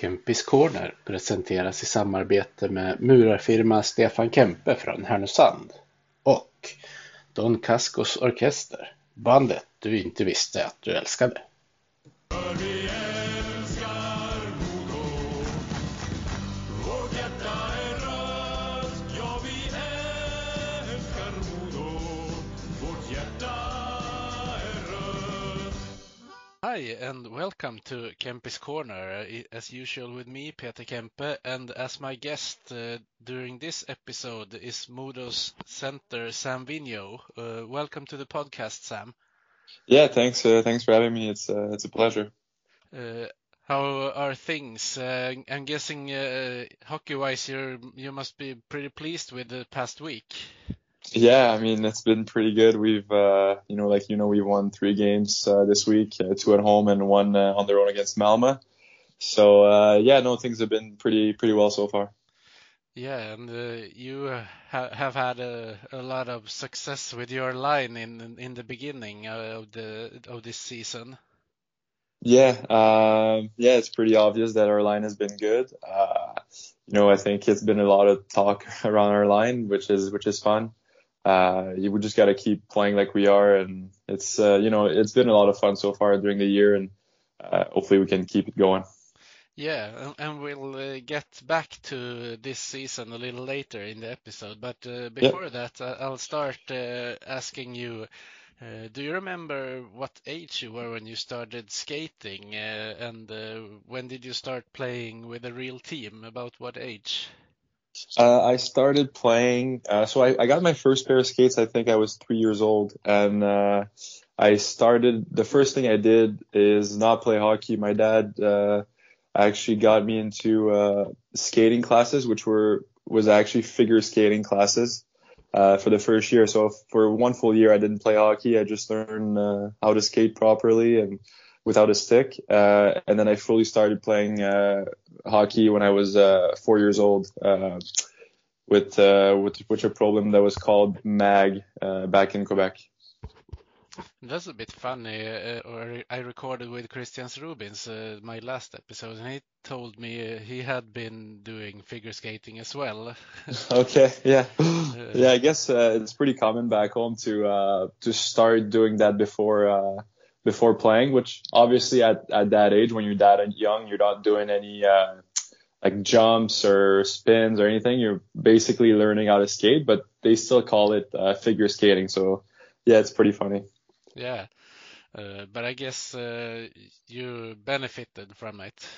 Kempis Corner presenteras i samarbete med murarfirma Stefan Kempe från Härnösand och Don Cascos Orkester, bandet du inte visste att du älskade. Hi, and welcome to Kempis Corner. As usual with me, Peter Kempe, and as my guest uh, during this episode is Modo's center, Sam Vigneault. Uh, welcome to the podcast, Sam. Yeah, thanks. Uh, thanks for having me. It's uh, it's a pleasure. Uh, how are things? Uh, I'm guessing hockey-wise, you you must be pretty pleased with the past week. Yeah, I mean it's been pretty good. We've uh, you know like you know we won three games uh, this week, uh, two at home and one uh, on the road against Malmö. So uh, yeah, no things have been pretty pretty well so far. Yeah, and uh, you ha have had a, a lot of success with your line in in the beginning of the of this season. Yeah, um, yeah, it's pretty obvious that our line has been good. you know, I think it's been a lot of talk around our line, which is which is fun uh, we just got to keep playing like we are, and it's uh, you know it's been a lot of fun so far during the year, and uh, hopefully we can keep it going. Yeah, and we'll uh, get back to this season a little later in the episode. But uh, before yeah. that, I'll start uh, asking you: Do you remember what age you were when you started skating, and when did you start playing with a real team? About what age? Uh, I started playing. Uh, so I, I, got my first pair of skates. I think I was three years old, and uh, I started. The first thing I did is not play hockey. My dad uh, actually got me into uh, skating classes, which were was actually figure skating classes uh, for the first year. So for one full year, I didn't play hockey. I just learned how to skate properly and without a stick. Uh, and then I fully started playing uh, hockey when I was uh, four years old uh, with, uh, with with a problem that was called MAG uh, back in Quebec. That's a bit funny. or I recorded with Christian Rubins my last episode, and he told me he had been doing figure skating as well. okay, yeah, yeah. I guess it's pretty common back home to to start doing that before before playing, which obviously at, at that age, when you're that young, you're not doing any uh, like jumps or spins or anything. You're basically learning how to skate, but they still call it uh, figure skating. So yeah, it's pretty funny. Yeah. Uh, but I guess uh, you benefited from it.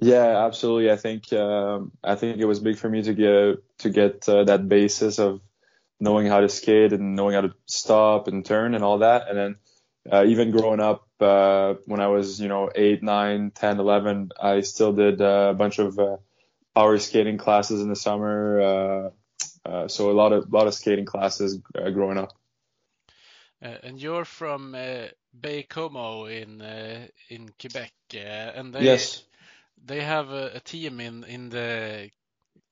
Yeah, absolutely. I think um, I think it was big for me to get to get uh, that basis of knowing how to skate and knowing how to stop and turn and all that, and then uh, even growing up, uh, when I was, you know, 8, 9, 10, 11, I still did uh, a bunch of uh, power skating classes in the summer. Uh, uh, so a lot of, lot of skating classes uh, growing up. Uh, and you're from uh, Baie-Comeau in uh, in Quebec, uh, and they yes. they have a, a, team in in the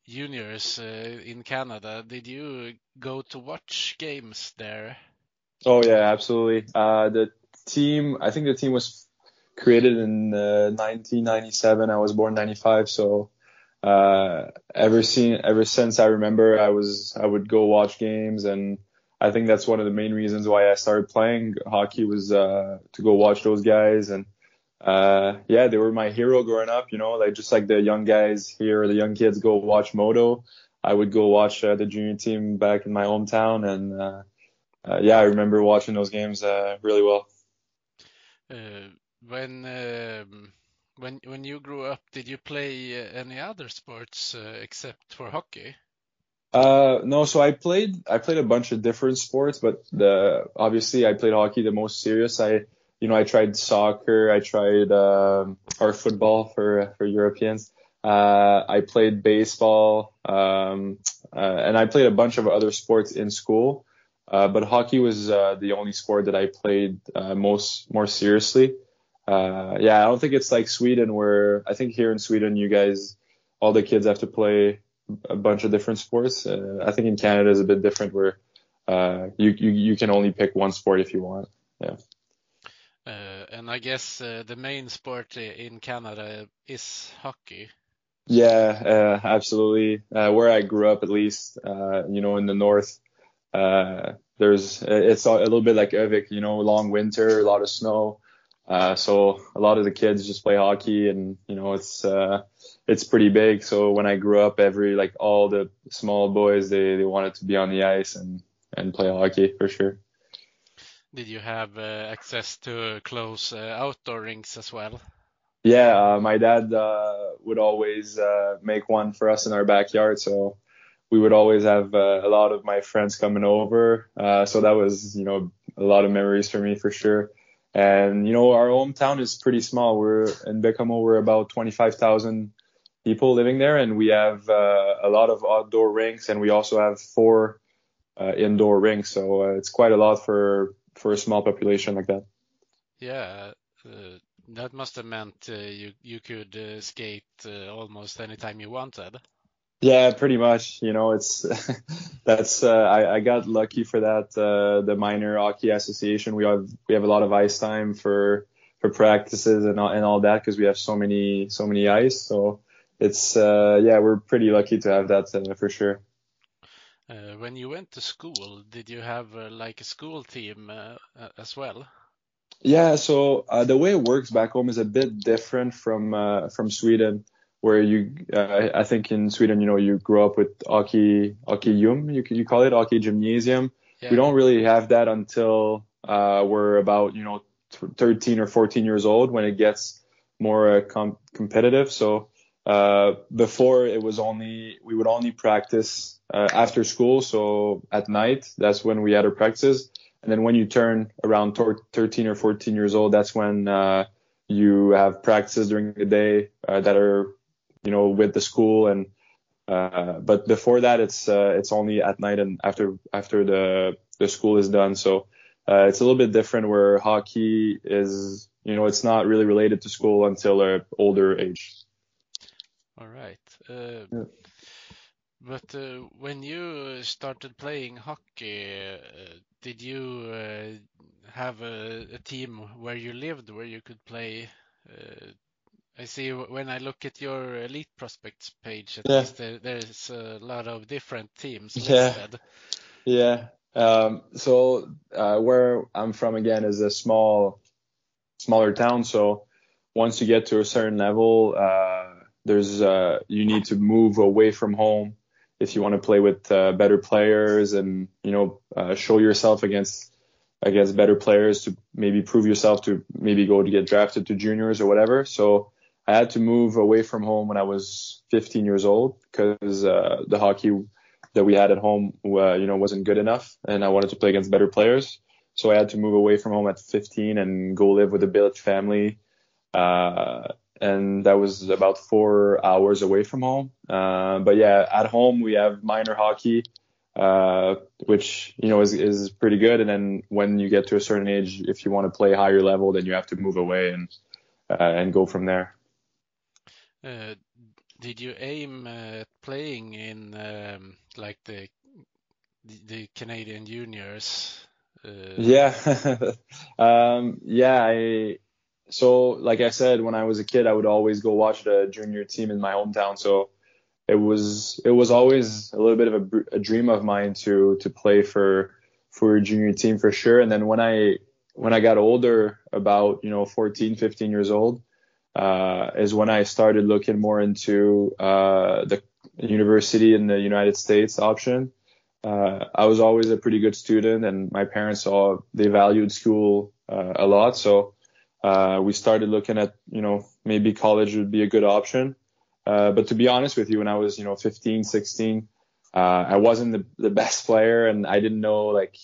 juniors uh, in Canada. Did you go to watch games there? Oh yeah, absolutely. Uh, the team, I think the team was created in uh, 1997. I was born 95, so uh, ever seen ever since I remember, I was I would go watch games, and I think that's one of the main reasons why I started playing hockey was uh, to go watch those guys, and uh, yeah, they were my hero growing up. You know, like just like the young guys here, the young kids go watch Modo. I would go watch uh, the junior team back in my hometown, and uh, uh, yeah, I remember watching those games uh, really well. Uh, when um, when when you grew up, did you play any other sports except for hockey? Uh, no, so I played I played a bunch of different sports, but the obviously I played hockey the most serious. I you know I tried soccer, I tried um, or football for for Europeans. Uh, I played baseball, um, uh, and I played a bunch of other sports in school. Uh, but hockey was uh, the only sport that I played uh, most more seriously. Uh, yeah, I don't think it's like Sweden where I think here in Sweden you guys all the kids have to play a bunch of different sports. Uh, I think in Canada is a bit different where uh, you, you you can only pick one sport if you want. Yeah. and I guess uh, the main sport in Canada is hockey. Yeah, uh, absolutely. Uh, where I grew up, at least, uh, you know, in the north, uh, there's it's a little bit like Övik, you know, long winter, a lot of snow. Uh, so a lot of the kids just play hockey, and you know, it's uh, it's pretty big. So when I grew up, every like all the small boys, they they wanted to be on the ice and and play hockey for sure. Did you have access to close outdoor rinks as well? Yeah, uh, my dad uh, would always uh, make one for us in our backyard, so we would always have uh, a lot of my friends coming over. Uh, so that was, you know, a lot of memories for me for sure. And you know, our hometown is pretty small. We're in Baie-Comeau, we're about 25,000 people living there, and we have uh, a lot of outdoor rinks, and we also have four indoor rinks. So it's quite a lot for for a small population like that. Yeah that must have meant uh, you you could uh, skate uh, almost anytime you wanted. Yeah, pretty much. You know, it's that's uh, I, I got lucky for that. Uh, the minor hockey association, we have we have a lot of ice time for for practices and all, and all that because we have so many so many ice. So it's uh, yeah, we're pretty lucky to have that for sure. when you went to school, did you have like a school team uh, as well? Yeah, so uh, the way it works back home is a bit different from uh, from Sweden, where you uh, I think in Sweden you know you grow up with hockey yum you you call it hockey gymnasium. Yeah. We don't really have that until uh, we're about you know 13 or 14 years old when it gets more uh, com- competitive. So uh, before it was only we would only practice after school, so at night that's when we had our practices and then when you turn around 13 or 14 years old, that's when uh, you have practices during the day uh, that are, you know, with the school. And uh, but before that, it's uh, it's only at night and after after the the school is done. So uh, it's a little bit different where hockey is, you know, it's not really related to school until an older age. All right. Uh, yeah. But uh, when you started playing hockey, uh, did you uh, have a, a, team where you lived where you could play? Uh, I see when I look at your elite prospects page, at yeah. least there, there's a lot of different teams listed. Yeah. Yeah. Um, so uh, where I'm from again is a small, smaller town. So once you get to a certain level, uh, there's you need to move away from home if you want to play with uh, better players and you know uh, show yourself against against better players to maybe prove yourself to maybe go to get drafted to juniors or whatever. So I had to move away from home when I was 15 years old because uh, the hockey that we had at home, uh, you know, wasn't good enough, and I wanted to play against better players. So I had to move away from home at 15 and go live with a billet family. Uh, and that was about four hours away from home. Uh, but yeah, at home we have minor hockey, uh, which you know is is pretty good. And then when you get to a certain age, if you want to play higher level, then you have to move away and uh, and go from there. Uh, did you aim at playing in um, like the the Canadian juniors? Uh, yeah, um, yeah, I so like I said, when I was a kid, I would always go watch the junior team in my hometown. So it was it was always a little bit of a, a dream of mine to to play for for a junior team for sure. And then when I when I got older, about you know 14, 15 years old, uh, is when I started looking more into uh, the university in the United States option. Uh, I was always a pretty good student, and my parents saw they valued school uh, a lot. So uh, we started looking at, you know, maybe college would be a good option. Uh, but to be honest with you, when I was, you know, 15, 16, uh, I wasn't the, the best player and I didn't know like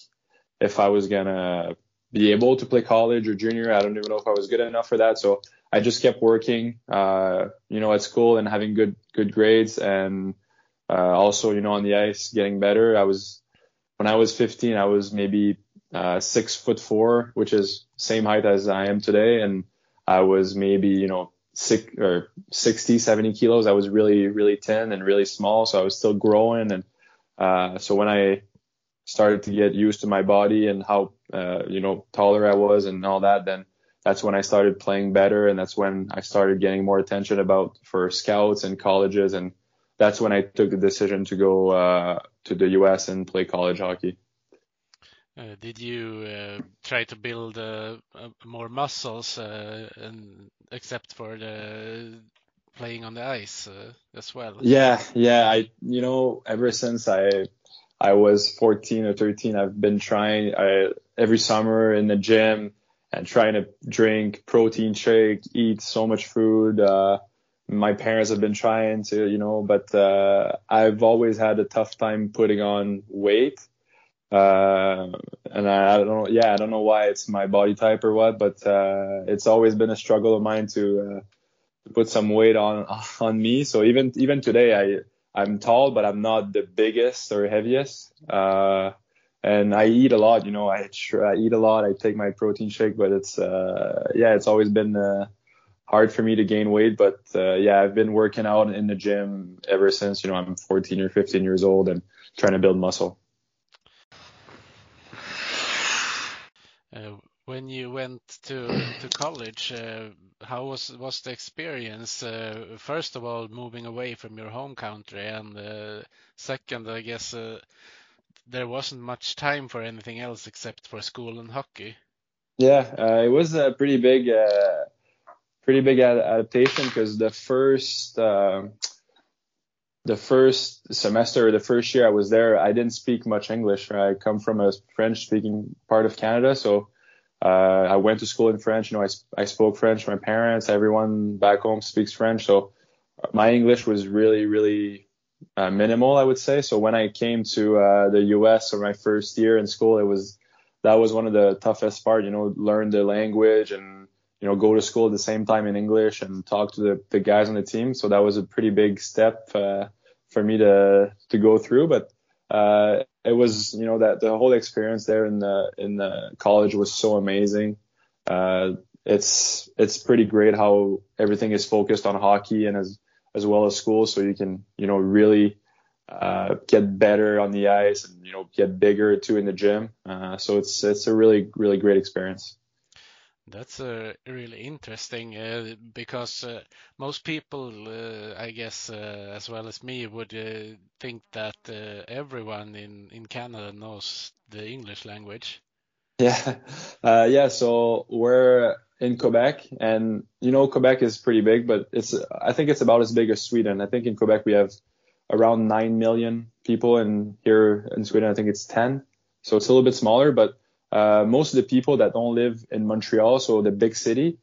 if I was to be able to play college or junior. I don't even know if I was good enough for that. So I just kept working, uh, you know, at school and having good, good grades and, uh, also, you know, on the ice getting better. I was, when I was 15, I was maybe uh, six foot four, which is same height as I am today. And I was maybe, you know, six or 60, 70 kilos. I was really, really thin and really small. So I was still growing. And, uh, so when I started to get used to my body and how, uh, you know, taller I was and all that, then that's when I started playing better, and that's when I started getting more attention about for scouts and colleges, and that's when I took the decision to go uh, to the U.S. and play college hockey. Uh, did you uh, try to build uh, more muscles, uh, and except for the playing on the ice uh, as well? Yeah, yeah. I, you know, ever since I I was 14 or 13, I've been trying I, every summer in the gym and trying to drink protein shake, eat so much food. Uh, my parents have been trying to, you know, but uh, I've always had a tough time putting on weight. Uh, and I, I, don't know, yeah, I don't know why it's my body type or what, but uh, it's always been a struggle of mine to, uh, to put some weight on on me. So even even today, I I'm tall, but I'm not the biggest or heaviest. Uh, and I eat a lot, you know, I, I eat a lot. I take my protein shake, but it's uh, yeah, it's always been uh, hard for me to gain weight. But uh, yeah, I've been working out in the gym ever since you know I'm 14 or 15 years old and trying to build muscle. Uh, when you went to to college, uh, how was was the experience? Uh, first of all, moving away from your home country, and second, I guess there wasn't much time for anything else except for school and hockey. Yeah, uh, it was a pretty big, pretty big adaptation because the first the first semester, the first year I was there, I didn't speak much English. I come from a French speaking part of Canada. So uh, I went to school in French. You know, I, I spoke French. My parents, everyone back home speaks French. So my English was really, really uh, minimal, I would say. So when I came to uh, the U.S. for my first year in school, it was that was one of the toughest part. You know, learn the language and you know go to school at the same time in English and talk to the, the guys on the team. So that was a pretty big step uh, for me to to go through. But uh, it was you know that the whole experience there in the in the college was so amazing. Uh, it's it's pretty great how everything is focused on hockey and as as well as school, so you can you know really uh, get better on the ice and you know get bigger too in the gym. Uh, so it's it's a really really great experience. That's uh, really interesting uh, because uh, most people, uh, I guess, uh, as well as me, would uh, think that everyone in, in Canada knows the English language. Yeah, yeah. So we're in Quebec, and you know Quebec is pretty big, but it's I think it's about as big as Sweden. I think in Quebec we have around nine million people, and here in Sweden I think it's ten. So it's a little bit smaller, but uh, most of the people that don't live in Montreal, so the big city,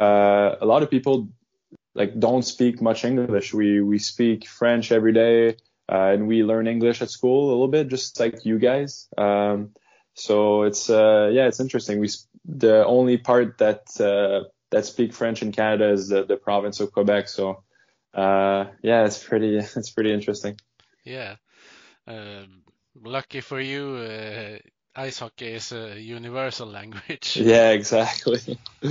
uh, a lot of people like don't speak much English. We we speak French every day, uh, and we learn English at school a little bit, just like you guys. Um, so it's uh, yeah, it's interesting. We the only part that uh, that speak French in Canada is the, the province of Quebec. So uh, yeah, it's pretty it's pretty interesting. Yeah. Um, lucky for you, uh, ice hockey is a universal language. Yeah, exactly.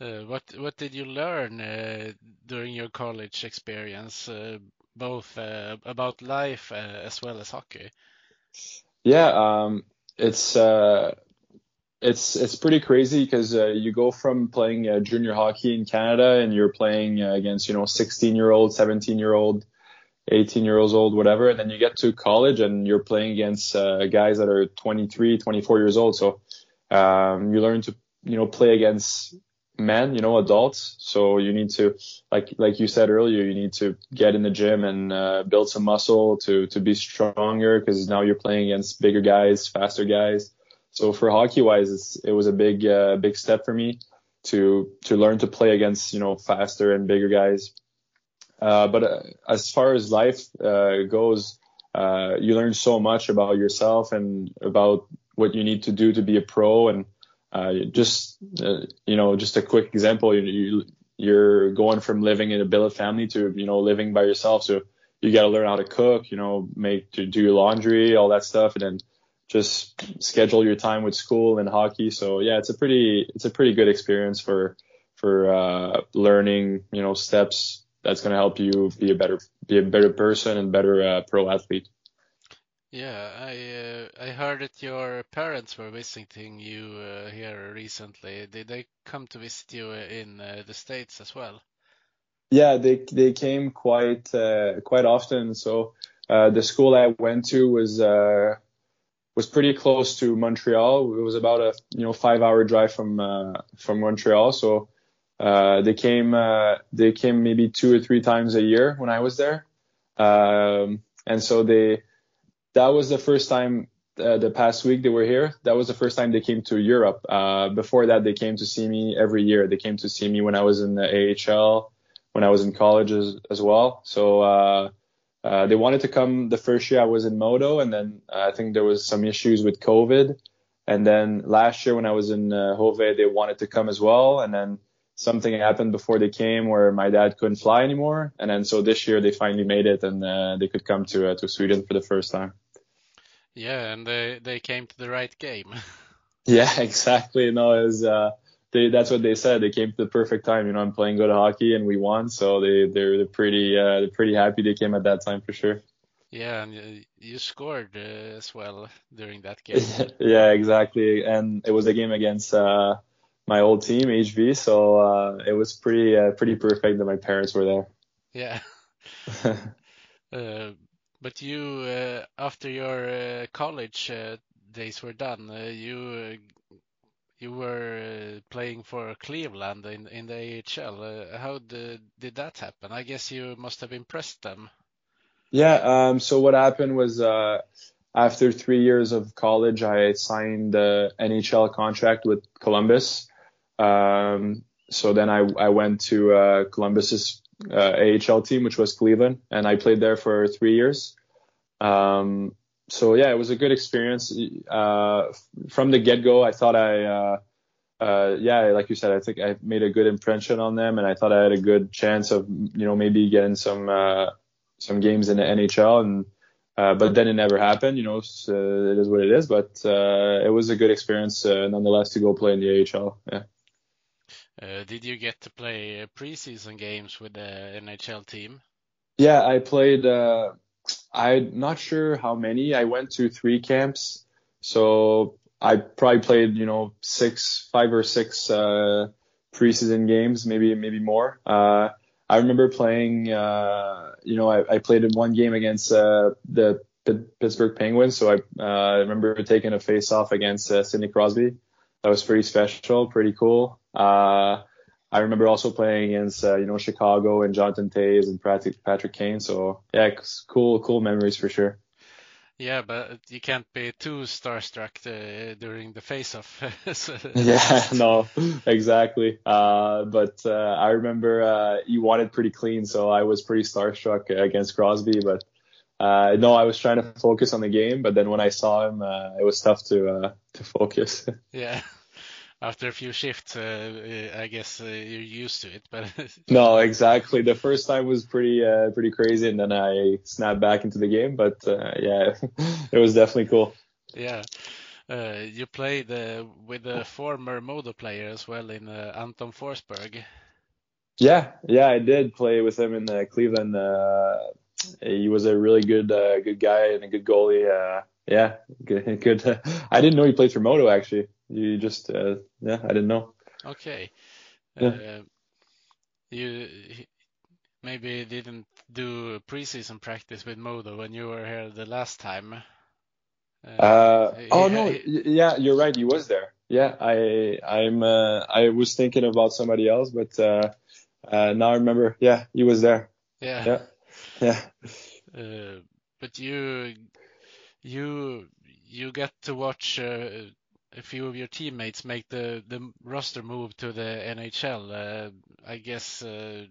uh, what what did you learn uh, during your college experience, uh, both uh, about life uh, as well as hockey? Yeah, um, it's uh, it's it's pretty crazy because you go from playing uh, junior hockey in Canada and you're playing against you know 16 year old, 17 year old 18 years old, whatever. And then you get to college and you're playing against uh, guys that are 23, 24 years old. So um, you learn to, you know, play against men, you know, adults. So you need to, like, like you said earlier, you need to get in the gym and uh, build some muscle to to be stronger because now you're playing against bigger guys, faster guys. So for hockey wise, it was a big uh, big step for me to to learn to play against you know faster and bigger guys uh, but uh, as far as life uh, goes, uh, you learn so much about yourself and about what you need to do to be a pro. And uh, just you know, just a quick example, you, you're going from living in a billet family to you know living by yourself. So you got to learn how to cook, you know, make to do your laundry, all that stuff, and then just schedule your time with school and hockey. So yeah, it's a pretty it's a pretty good experience for for uh, learning, you know, steps that's going to help you be a better be a better person and better uh, pro athlete. Yeah, I uh, I heard that your parents were visiting you uh, here recently. Did they come to visit you in uh, the States as well? Yeah, they they came quite uh, quite often. So uh, the school I went to was uh, was pretty close to Montreal. It was about a you know five hour drive from uh, from Montreal. So uh, they came uh, they came maybe two or three times a year when I was there. Um, and so they that was the first time uh, the past week they were here. That was the first time they came to Europe. Uh, before that, they came to see me every year. They came to see me when I was in the AHL, when I was in college as, as well. So uh, uh, they wanted to come the first year I was in Modo, and then I think there was some issues with COVID. And then last year when I was in uh, Hove, they wanted to come as well. And then something happened before they came where my dad couldn't fly anymore. And then so this year they finally made it and uh, they could come to uh, to Sweden for the first time. Yeah, and they they came to the right game. yeah, exactly. No, it was uh, they that's what they said. They came to the perfect time. You know, I'm playing good hockey and we won, so they they're, they're pretty uh, they're pretty happy they came at that time for sure. Yeah, and you scored uh, as well during that game. yeah, exactly. And it was a game against uh, my old team, HV. So uh, it was pretty uh, pretty perfect that my parents were there. Yeah. uh, but you, uh, after your uh, college uh, days were done, uh, you uh, you were playing for Cleveland in in the AHL. how did did that happen? I guess you must have impressed them. Yeah. Um, so what happened was after three years of college, I signed the NHL contract with Columbus. Um, so then I, I went to uh, Columbus's uh, AHL team, which was Cleveland, and I played there for three years. Um, so yeah, it was a good experience. Uh, from the get go, I thought I, uh, uh, yeah, like you said, I think I made a good impression on them, and I thought I had a good chance of, you know, maybe getting some uh, some games in the NHL. And uh, but then it never happened. You know, so it is what it is. But uh, it was a good experience nonetheless to go play in the AHL. Yeah. Uh, did you get to play preseason games with the NHL team? Yeah, I played. I'm not sure how many. I went to three camps, so I probably played, you know, six, five or six uh, preseason games, maybe maybe more. Uh, I remember playing. Uh, you know, I, I played in one game against uh, the P- Pittsburgh Penguins, so I uh, remember taking a face off against uh, Sidney Crosby. That was pretty special, pretty cool. Uh, I remember also playing against uh, you know Chicago and Jonathan Toews and Patrick Patrick Kane. So yeah, cool cool memories for sure. Yeah, but you can't be too starstruck uh, during the face-off. so, yeah, no, exactly. Uh, but uh, I remember uh, he wanted pretty clean, so I was pretty starstruck against Crosby. But uh, no, I was trying to focus on the game. But then when I saw him, uh, it was tough to to focus. yeah after a few shifts, uh, uh, I guess uh, you're used to it. But no, exactly. The first time was pretty uh, pretty crazy, and then I snapped back into the game. But uh, yeah, it was definitely cool. Yeah. Uh, you played with a former Modo player as well in Anton Forsberg. Yeah, yeah, I did play with him in Cleveland. he was a really good good guy and a good goalie. yeah, good. good. I didn't know he played for Modo actually. You just, uh, yeah, I didn't know. Okay. Yeah. Uh, you maybe didn't do preseason practice with Modo when you were here the last time. Uh, uh oh no, yeah, you're right. He was there. Yeah, I, I'm, uh, I was thinking about somebody else, but uh, uh, now I remember. Yeah, he was there. Yeah. Yeah. Yeah. Uh, but you, you, you get to watch uh, a few of your teammates make the the roster move to the NHL. Uh, I guess uh,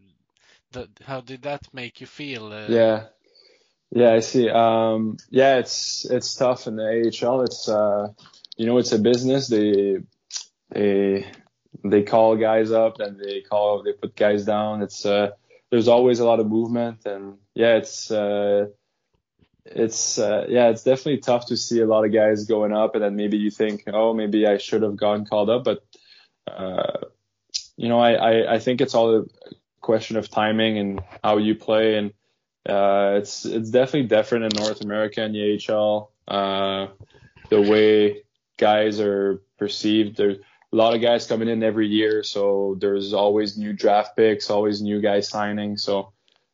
how did that make you feel? Uh, yeah, yeah, I see. Um, yeah, it's it's tough in the AHL. It's uh, you know, it's a business. They they they call guys up and they call they put guys down. It's uh, there's always a lot of movement and yeah, it's uh, it's uh, yeah, it's definitely tough to see a lot of guys going up, and then maybe you think, oh, maybe I should have gotten called up, but uh, you know, I, I I think it's all a question of timing and how you play, and uh, it's it's definitely different in North America and the AHL. Uh, the way guys are perceived, there's a lot of guys coming in every year, so there's always new draft picks, always new guys signing. So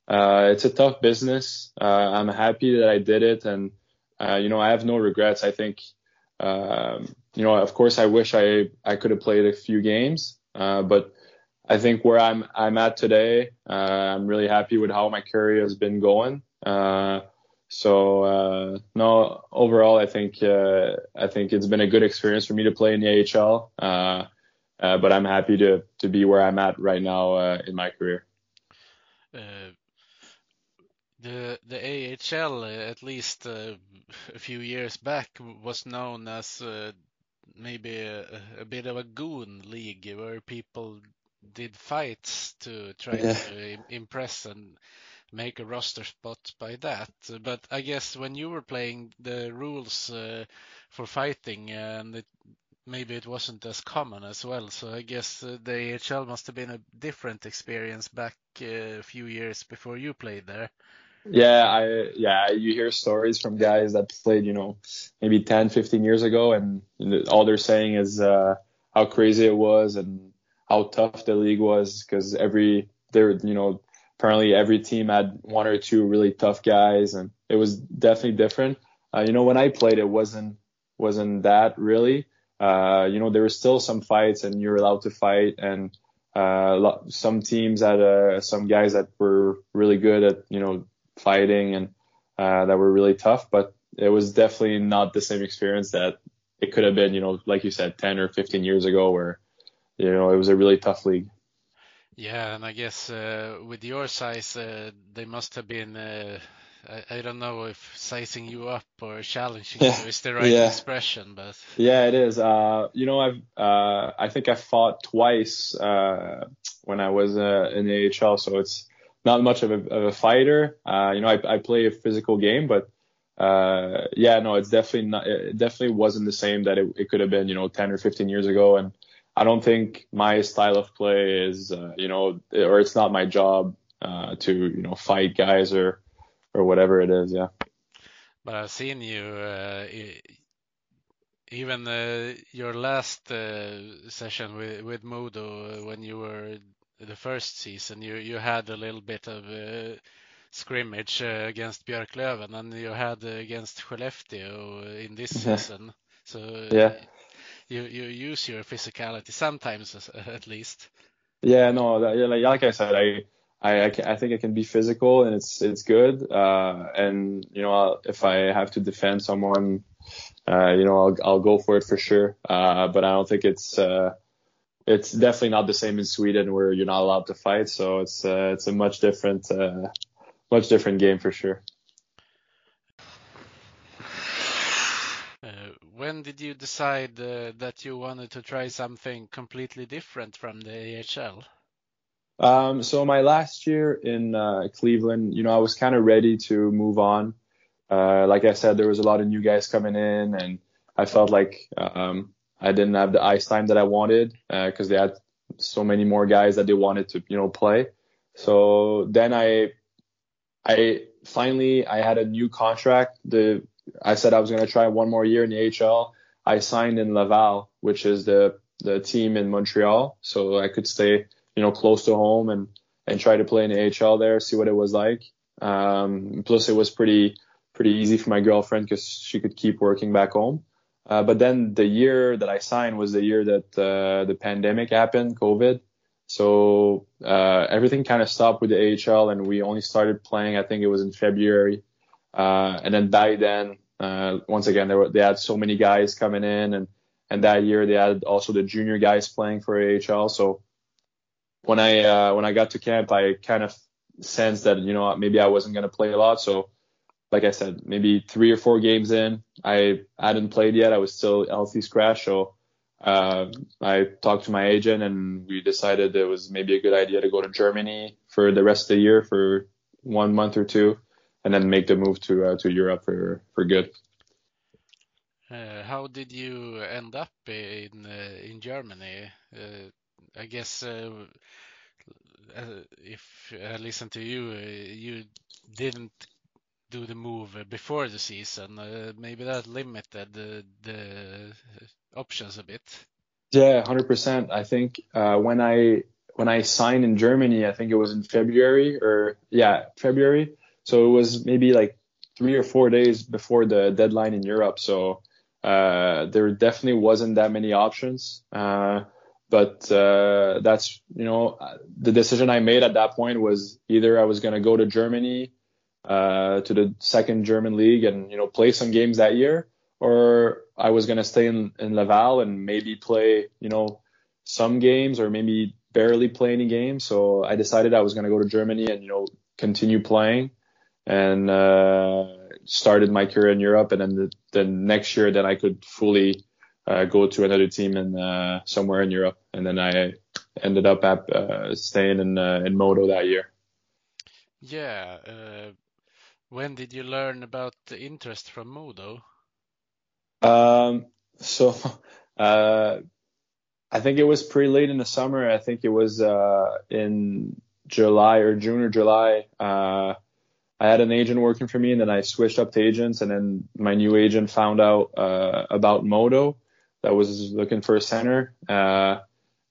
uh, it's a tough business. Uh, I'm happy that I did it, and uh, you know I have no regrets. I think um, you know, of course, I wish I I could have played a few games, uh, but I think where I'm I'm at today, uh, I'm really happy with how my career has been going. Uh, so uh, no, overall, I think uh, I think it's been a good experience for me to play in the AHL. Uh, but I'm happy to to be where I'm at right now in my career. The the AHL, at least a few years back, was known as maybe a, a bit of a goon league where people did fights to try yeah. to impress and make a roster spot by that. But I guess when you were playing, the rules uh, for fighting and it, maybe it wasn't as common as well. So I guess uh, the AHL must have been a different experience back uh, a few years before you played there. Yeah, I yeah, you hear stories from guys that played, you know, maybe 10, 15 years ago and all they're saying is uh how crazy it was and how tough the league was because every there you know apparently every team had one or two really tough guys and it was definitely different. Uh, you know, when I played, it wasn't wasn't that really. Uh, you know, there were still some fights and you're allowed to fight and uh, some teams had uh, some guys that were really good at you know fighting and uh, that were really tough, but it was definitely not the same experience that it could have been, you know, like you said, 10 or 15 years ago where, you know, it was a really tough league. Yeah, and I guess uh, with your size, uh, they must have been. Uh, I, I, don't know if sizing you up or challenging you is the right yeah. expression, but yeah, it is. Uh, you know, I've uh, I think I fought twice uh, when I was in the AHL, so it's not much of a, of a fighter. Uh, you know, I, I play a physical game, but uh, yeah, no, it's definitely not. It definitely wasn't the same that it, it could have been, you know, 10 or 15 years ago. And I don't think my style of play is, uh, you know, or it's not my job uh, to, you know, fight guys or or whatever it is. Yeah. But I've seen you. Uh, even uh, your last uh, session with with Modo when you were the first season, you you had a little bit of uh, scrimmage uh, against Björklöven, and you had uh, against Skellefteå in this season. So yeah, you you use your physicality sometimes, at least. Yeah, no, like, like I said, I. I, I, can, I, think I can be physical and it's it's good. Uh, and you know, I'll, if I have to defend someone, uh, you know, I'll I'll go for it for sure. Uh, but I don't think it's uh, it's definitely not the same in Sweden where you're not allowed to fight. So it's uh, it's a much different uh, much different game for sure. Uh, when did you decide uh, that you wanted to try something completely different from the AHL? Um, so my last year in uh, Cleveland, you know, I was kind of ready to move on. Uh, like I said, there was a lot of new guys coming in, and I felt like um, I didn't have the ice time that I wanted because uh, they had so many more guys that they wanted to, you know, play. So then I, I finally I had a new contract. The I said I was to try one more year in the AHL. I signed in Laval, which is the the team in Montreal, so I could stay, you know, close to home and and try to play in the AHL there, see what it was like. Um, plus, it was pretty pretty easy for my girlfriend because she could keep working back home. Uh, but then the year that I signed was the year that uh, the pandemic happened, COVID. So uh, everything kind of stopped with the AHL, and we only started playing. I think it was in February, uh, and then by then, uh, once again, they, were, they had so many guys coming in, and and that year they had also the junior guys playing for AHL. So when I uh, when I got to camp, I kind of sensed that you know maybe I wasn't going to play a lot. So like I said, maybe three or four games in, I hadn't played yet. I was still healthy scratch. So uh, I talked to my agent and we decided it was maybe a good idea to go to Germany for the rest of the year for one month or two, and then make the move to uh, to Europe for for good. Uh, how did you end up in uh, in Germany? Uh, I guess uh, if I listen to you, you didn't do the move before the season. Uh, maybe that limited the, the options a bit. Yeah, hundred percent. I think uh, when I when I signed in Germany, I think it was in February or yeah February. So it was maybe like three or four days before the deadline in Europe. So uh, there definitely wasn't that many options. Uh, but uh, that's you know the decision I made at that point was either I was going to go to Germany uh, to the second German league and you know play some games that year, or I was to stay in, in Laval and maybe play you know some games or maybe barely play any games. So I decided I was to go to Germany and you know continue playing and uh, started my career in Europe. And then the, the next year, then I could fully uh, go to another team in uh, somewhere in Europe. And then I ended up at, uh, staying in uh, in Modo that year. Yeah. Uh, when did you learn about the interest from Modo? Um, so I think it was pretty late in the summer. I think it was in July or June or July. I had an agent working for me, and then I switched up to agents, and then my new agent found out uh, about Modo that was looking for a center, uh,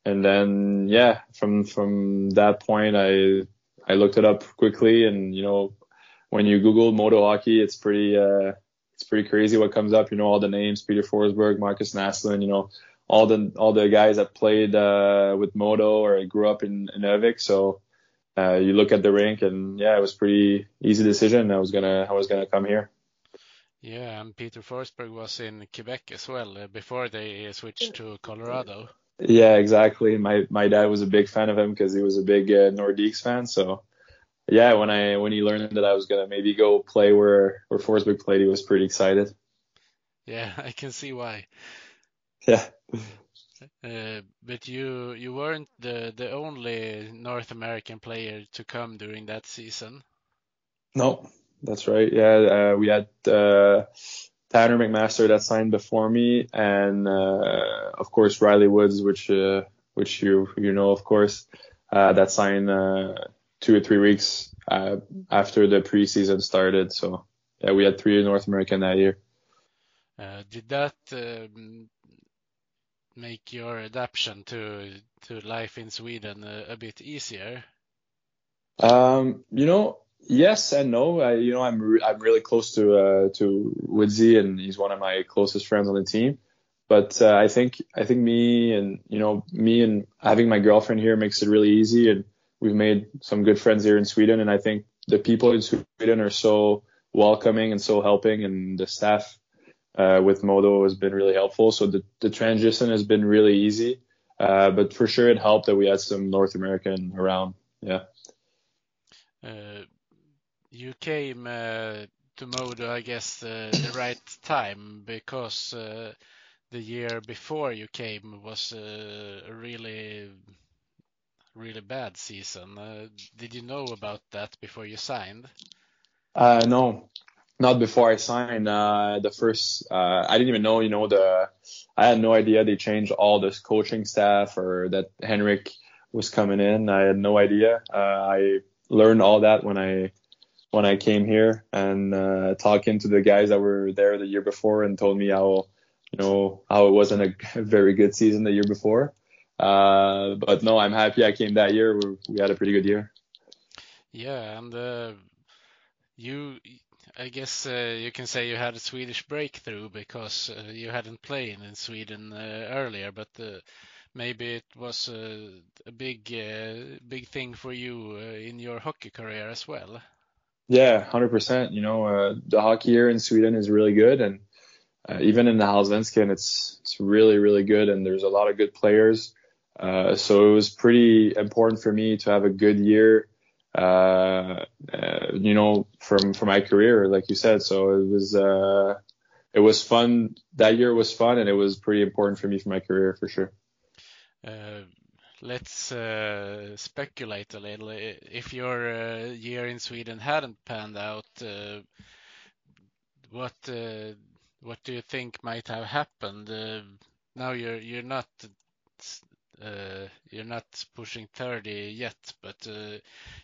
and then yeah, from from that point, I I looked it up quickly, and you know, when you Google Modo hockey, it's pretty uh, it's pretty crazy what comes up. You know, all the names: Peter Forsberg, Markus Näslund, you know, all the all the guys that played uh, with Modo or grew up in, in Övik, so uh, you look at the rink and yeah, it was pretty easy decision. I was gonna I was gonna come here. Yeah, and Peter Forsberg was in Quebec as well uh, before they switched to Colorado. Yeah, exactly. My my dad was a big fan of him because he was a big uh, Nordiques fan. So yeah, when I when he learned that I was gonna maybe go play where where Forsberg played, he was pretty excited. Yeah, I can see why. Yeah. Uh, but you you weren't the the only North American player to come during that season. No, that's right. Yeah, uh, we had uh, Tanner McMaster that signed before me, and uh, of course Riley Woods, which uh, which you you know of course uh, that signed two or three weeks after the preseason started. So yeah, we had three in North American that year. did that um, make your adaptation to to life in Sweden a, a bit easier? Um, you know, yes and no. I, you know, I'm re- I'm really close to uh, to Woodsy, and he's one of my closest friends on the team. But uh, I think I think me and you know me and having my girlfriend here makes it really easy, and we've made some good friends here in Sweden. And I think the people in Sweden are so welcoming and so helping, and the staff uh, with Modo has been really helpful. So the, the transition has been really easy. Uh, but for sure it helped that we had some North American around. Yeah. Uh, you came uh, to Modo, I guess, uh, the right time because uh, the year before you came was really, really bad season. did you know about that before you signed? no, not before I signed. Uh, the first, uh, I didn't even know, you know, the, I had no idea they changed all this coaching staff or that Henrik was coming in. I had no idea. Uh, I learned all that when I, when I came here and, uh, talking to the guys that were there the year before and told me how, you know, how it wasn't a very good season the year before. Uh, but no, I'm happy I came that year. We, we had a pretty good year. Yeah. And, uh, you, I guess uh, you can say you had a Swedish breakthrough because uh, you hadn't played in Sweden uh, earlier, but uh, maybe it was a, a big, uh, big thing for you uh, in your hockey career as well. Yeah, hundred percent. You know, the hockey here in Sweden is really good, and even in the Allsvenskan, it's it's really, really good, and there's a lot of good players. So it was pretty important for me to have a good year uh, uh, you know, from from my career, like you said. So it was uh, it was fun. That year was fun, and it was pretty important for me for my career for sure. Uh, let's uh, speculate a little. If your uh, year in Sweden hadn't panned out, uh, what uh, what do you think might have happened? Uh, now you're you're not uh, you're not pushing 30 yet, but uh,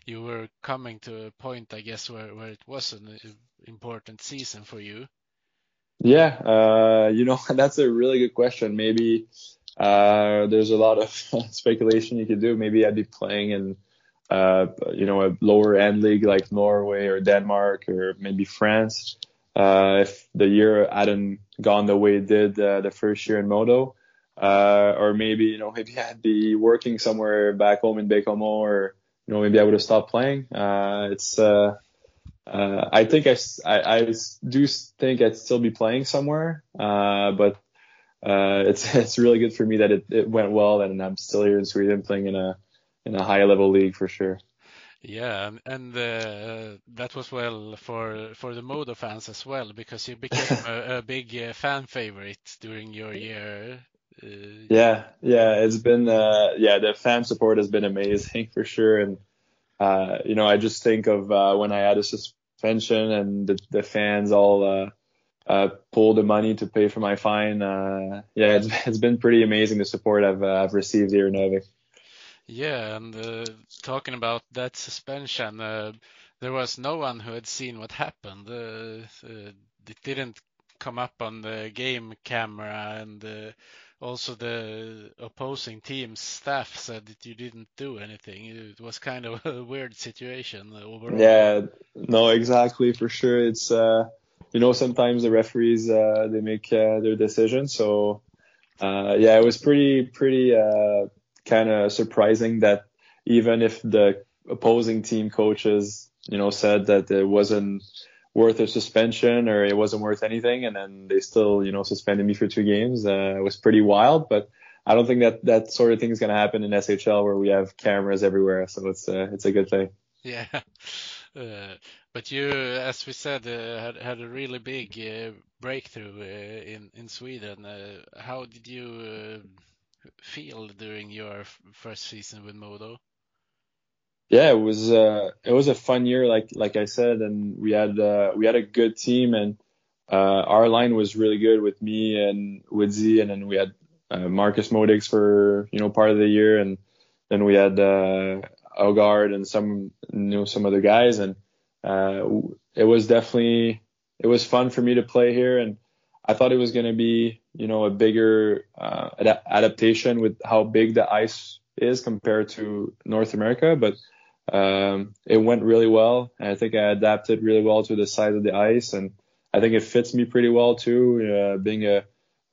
you were coming to a point, I guess, where, it was an important season for you? Yeah, uh, you know that's a really good question. Maybe uh, there's a lot of speculation you could do. Maybe I'd be playing in uh, you know a lower end league like Norway or Denmark or maybe France. Uh, if the year hadn't gone the way it did uh, the first year in Modo, uh, or maybe you know maybe I'd be working somewhere back home in Baie-Comeau, or you know maybe I would have stopped playing. Uh, it's uh, uh, I think I, I, I do think I'd still be playing somewhere, uh, but uh, it's it's really good for me that it, it went well and I'm still here in Sweden playing in a in a high level league for sure. Yeah, and uh, that was well for for the Modo fans as well because you became a, a big uh, fan favorite during your year. Uh, yeah, yeah, it's been uh, yeah the fan support has been amazing for sure, and uh, you know I just think of uh, when I had a suspension and the, the fans all uh, pulled the money to pay for my fine. yeah, it's, it's been pretty amazing the support I've I've received here in Övik. Yeah, and uh, talking about that suspension, uh, there was no one who had seen what happened. Uh, uh it didn't come up on the game camera, and uh, also the opposing team's staff said that you didn't do anything. It was kind of a weird situation overall. Yeah, no, exactly for sure. It's uh, you know sometimes the referees uh, they make their decision, so yeah, it was pretty pretty kind of surprising that even if the opposing team coaches, you know, said that it wasn't worth a suspension or it wasn't worth anything, and then they still, you know, suspended me for two games. Uh, it was pretty wild, but I don't think that that sort of thing is going to happen in SHL where we have cameras everywhere, so it's uh, it's a good thing. Yeah. Uh, but you, as we said, uh, had, had a really big uh, breakthrough uh, in in Sweden. Uh, how did you feel during your first season with Modo? Yeah, it was uh, it was a fun year, like like I said, and we had uh, we had a good team, and uh, our line was really good with me and Woodsy, and then we had uh, Marcus Modix for you know part of the year, and then we had uh, and some you know some other guys, and uh, it was definitely it was fun for me to play here, and I thought it was going to be you know, a bigger uh, ad- adaptation with how big the ice is compared to North America, but um, it went really well. And I think I adapted really well to the size of the ice, and I think it fits me pretty well too, uh, being a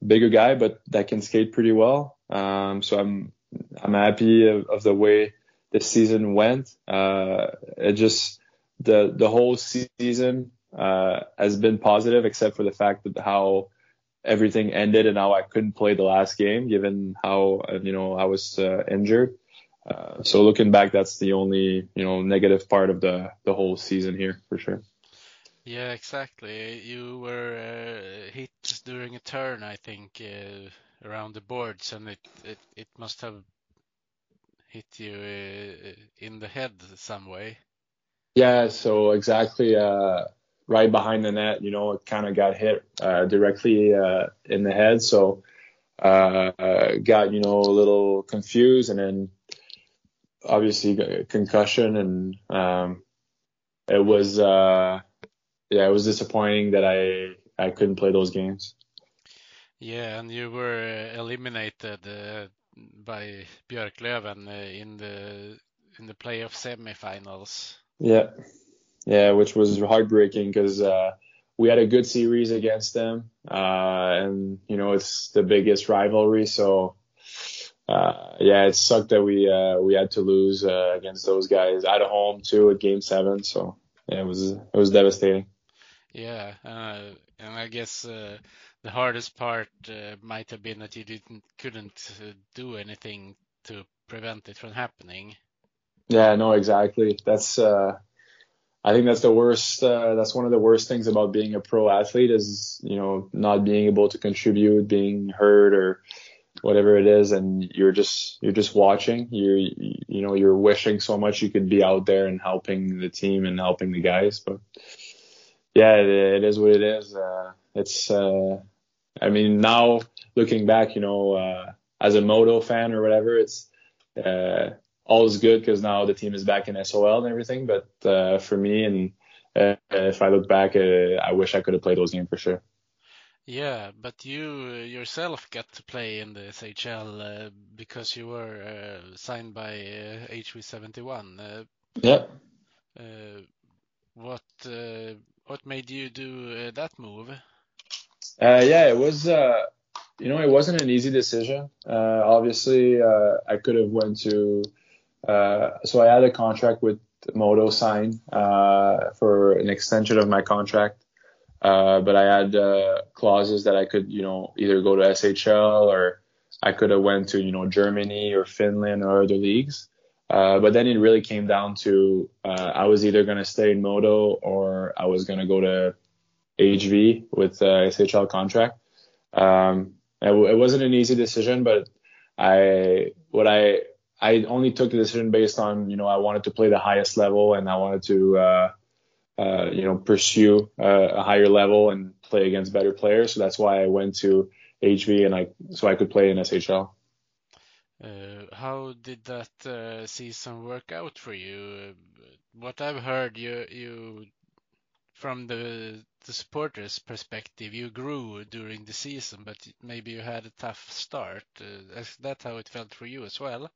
bigger guy, but that can skate pretty well. Um, so I'm I'm happy of, of the way this season went. Uh, it just the the whole season uh, has been positive, except for the fact that how everything ended and how I couldn't play the last game given how you know I was uh, injured. Uh, so looking back, that's the only you know negative part of the the whole season here for sure. Yeah, exactly. You were uh, hit during a turn, I think, uh, around the boards, and it, it it must have hit you uh, in the head some way. Yeah, so exactly right behind the net. You know, it kind of got hit uh, directly uh, in the head, so uh, got you know a little confused, and then obviously concussion, and um, it was uh, yeah, it was disappointing that I I couldn't play those games. Yeah, and you were eliminated uh, by Björklöven uh, in the in the playoff semifinals. Yeah. Yeah, which was heartbreaking because uh, we had a good series against them, uh, and you know it's the biggest rivalry. So uh, yeah, it sucked that we uh, we had to lose uh, against those guys at home too at Game Seven. So yeah, it was it was devastating. Yeah, uh, and I guess uh, the hardest part uh, might have been that you didn't couldn't uh, do anything to prevent it from happening. Yeah, no, exactly. That's uh, I think that's the worst. Uh, that's one of the worst things about being a pro athlete is you know not being able to contribute, being hurt or whatever it is, and you're just you're just watching. You're you know you're wishing so much you could be out there and helping the team and helping the guys, but yeah, it, it is what it is. Uh, it's uh, I mean now looking back, you know, uh, as a Modo fan or whatever, it's uh, all is good because now the team is back in SHL and everything. But uh, for me and uh, if I look back, I wish I could have played those games for sure. Yeah, but you yourself got to play in the SHL uh, because you were uh, signed by HV71. Uh, yeah. what what made you do that move? yeah, it was you know, it wasn't an easy decision. Uh, obviously, uh, I could have went to. Uh, so I had a contract with Modo sign uh, for an extension of my contract, uh, but I had uh, clauses that I could, you know, either go to SHL or I could have went to, you know, Germany or Finland or other leagues. but then it really came down to I was either going to stay in Modo or I was going to go to HV with the SHL contract. Um, it wasn't an easy decision, but I what I I only took the decision based on you know I wanted to play the highest level and I wanted to uh, you know pursue uh, a higher level and play against better players. So that's why I went to HV and I so I could play in SHL. Uh, how did that uh, season work out for you? What I've heard, you you from the the supporters' perspective, you grew during the season, but maybe you had a tough start. Uh, is that how it felt for you as well?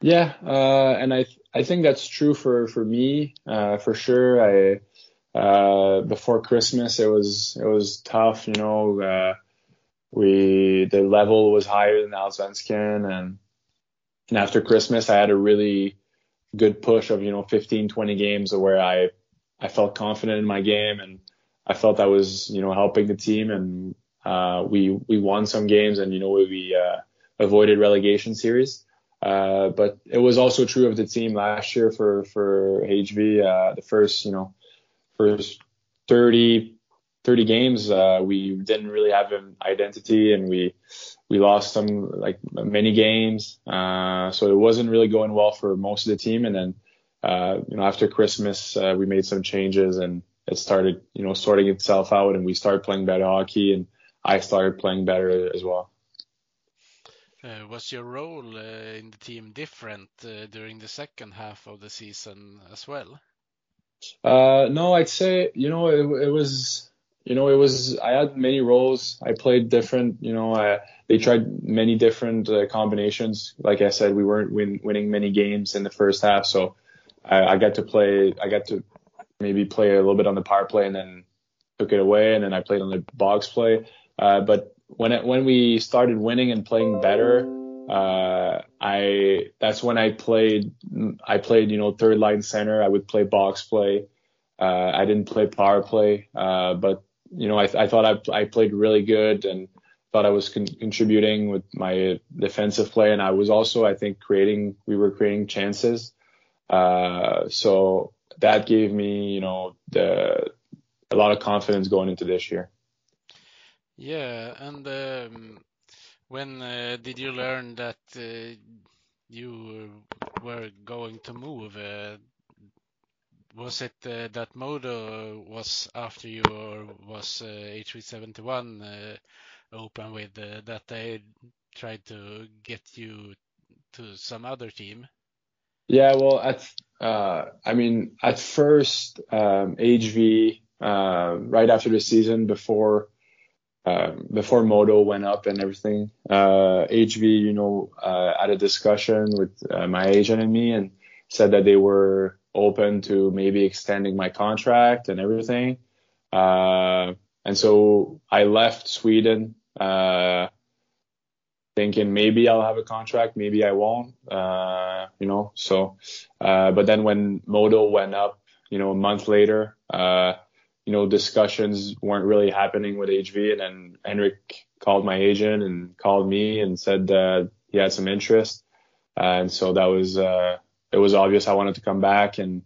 Yeah, uh, and I I think that's true for for me uh, for sure. I uh, before Christmas it was it was tough. You know, uh, we the level was higher than Allsvenskan, and and after Christmas I had a really good push of you know 15 20 games where I I felt confident in my game and I felt I was, you know, helping the team and uh, we we won some games and you know we uh, avoided relegation series. Uh, but it was also true of the team last year for for HV. Uh, the first, you know, first 30 30 games, uh, we didn't really have an identity and we we lost some like many games. Uh, so it wasn't really going well for most of the team. And then you know after Christmas, we made some changes and it started, you know, sorting itself out and we started playing better hockey and I started playing better as well. Uh, was your role uh, in the team different uh, during the second half of the season as well? No, I'd say, you know, it, it, was, you know, it was, I had many roles. I played different, you know, they tried many different uh, combinations. Like I said, we weren't win, winning many games in the first half. So I, I got to play, I got to maybe play a little bit on the power play and then took it away, and then I played on the box play. Uh, but when it, when we started winning and playing better, uh, I that's when I played I played you know third line center. I would play box play. Uh, I didn't play power play, uh, but you know I, I thought I, I played really good and thought I was con- contributing with my defensive play, and I was also I think creating we were creating chances. Uh, so that gave me, you know, the a lot of confidence going into this year. Yeah, and um, when uh, did you learn that uh, you were going to move? Uh, was it uh, that Modo was after you, or was HV71 uh, open with uh, that they tried to get you to some other team? Yeah, well, at uh, I mean, at first, um, HV uh, right after the season, before uh, before Modo went up and everything, uh, HV, you know, uh, had a discussion with uh, my agent and me, and said that they were open to maybe extending my contract and everything. Uh, and so I left Sweden. Uh, thinking maybe I'll have a contract, maybe I won't, uh, you know. So, uh, but then when Modo went up, you know, a month later, uh, you know, discussions weren't really happening with HV, and then Henrik called my agent and called me and said that he had some interest, and so that was uh, it was obvious I wanted to come back and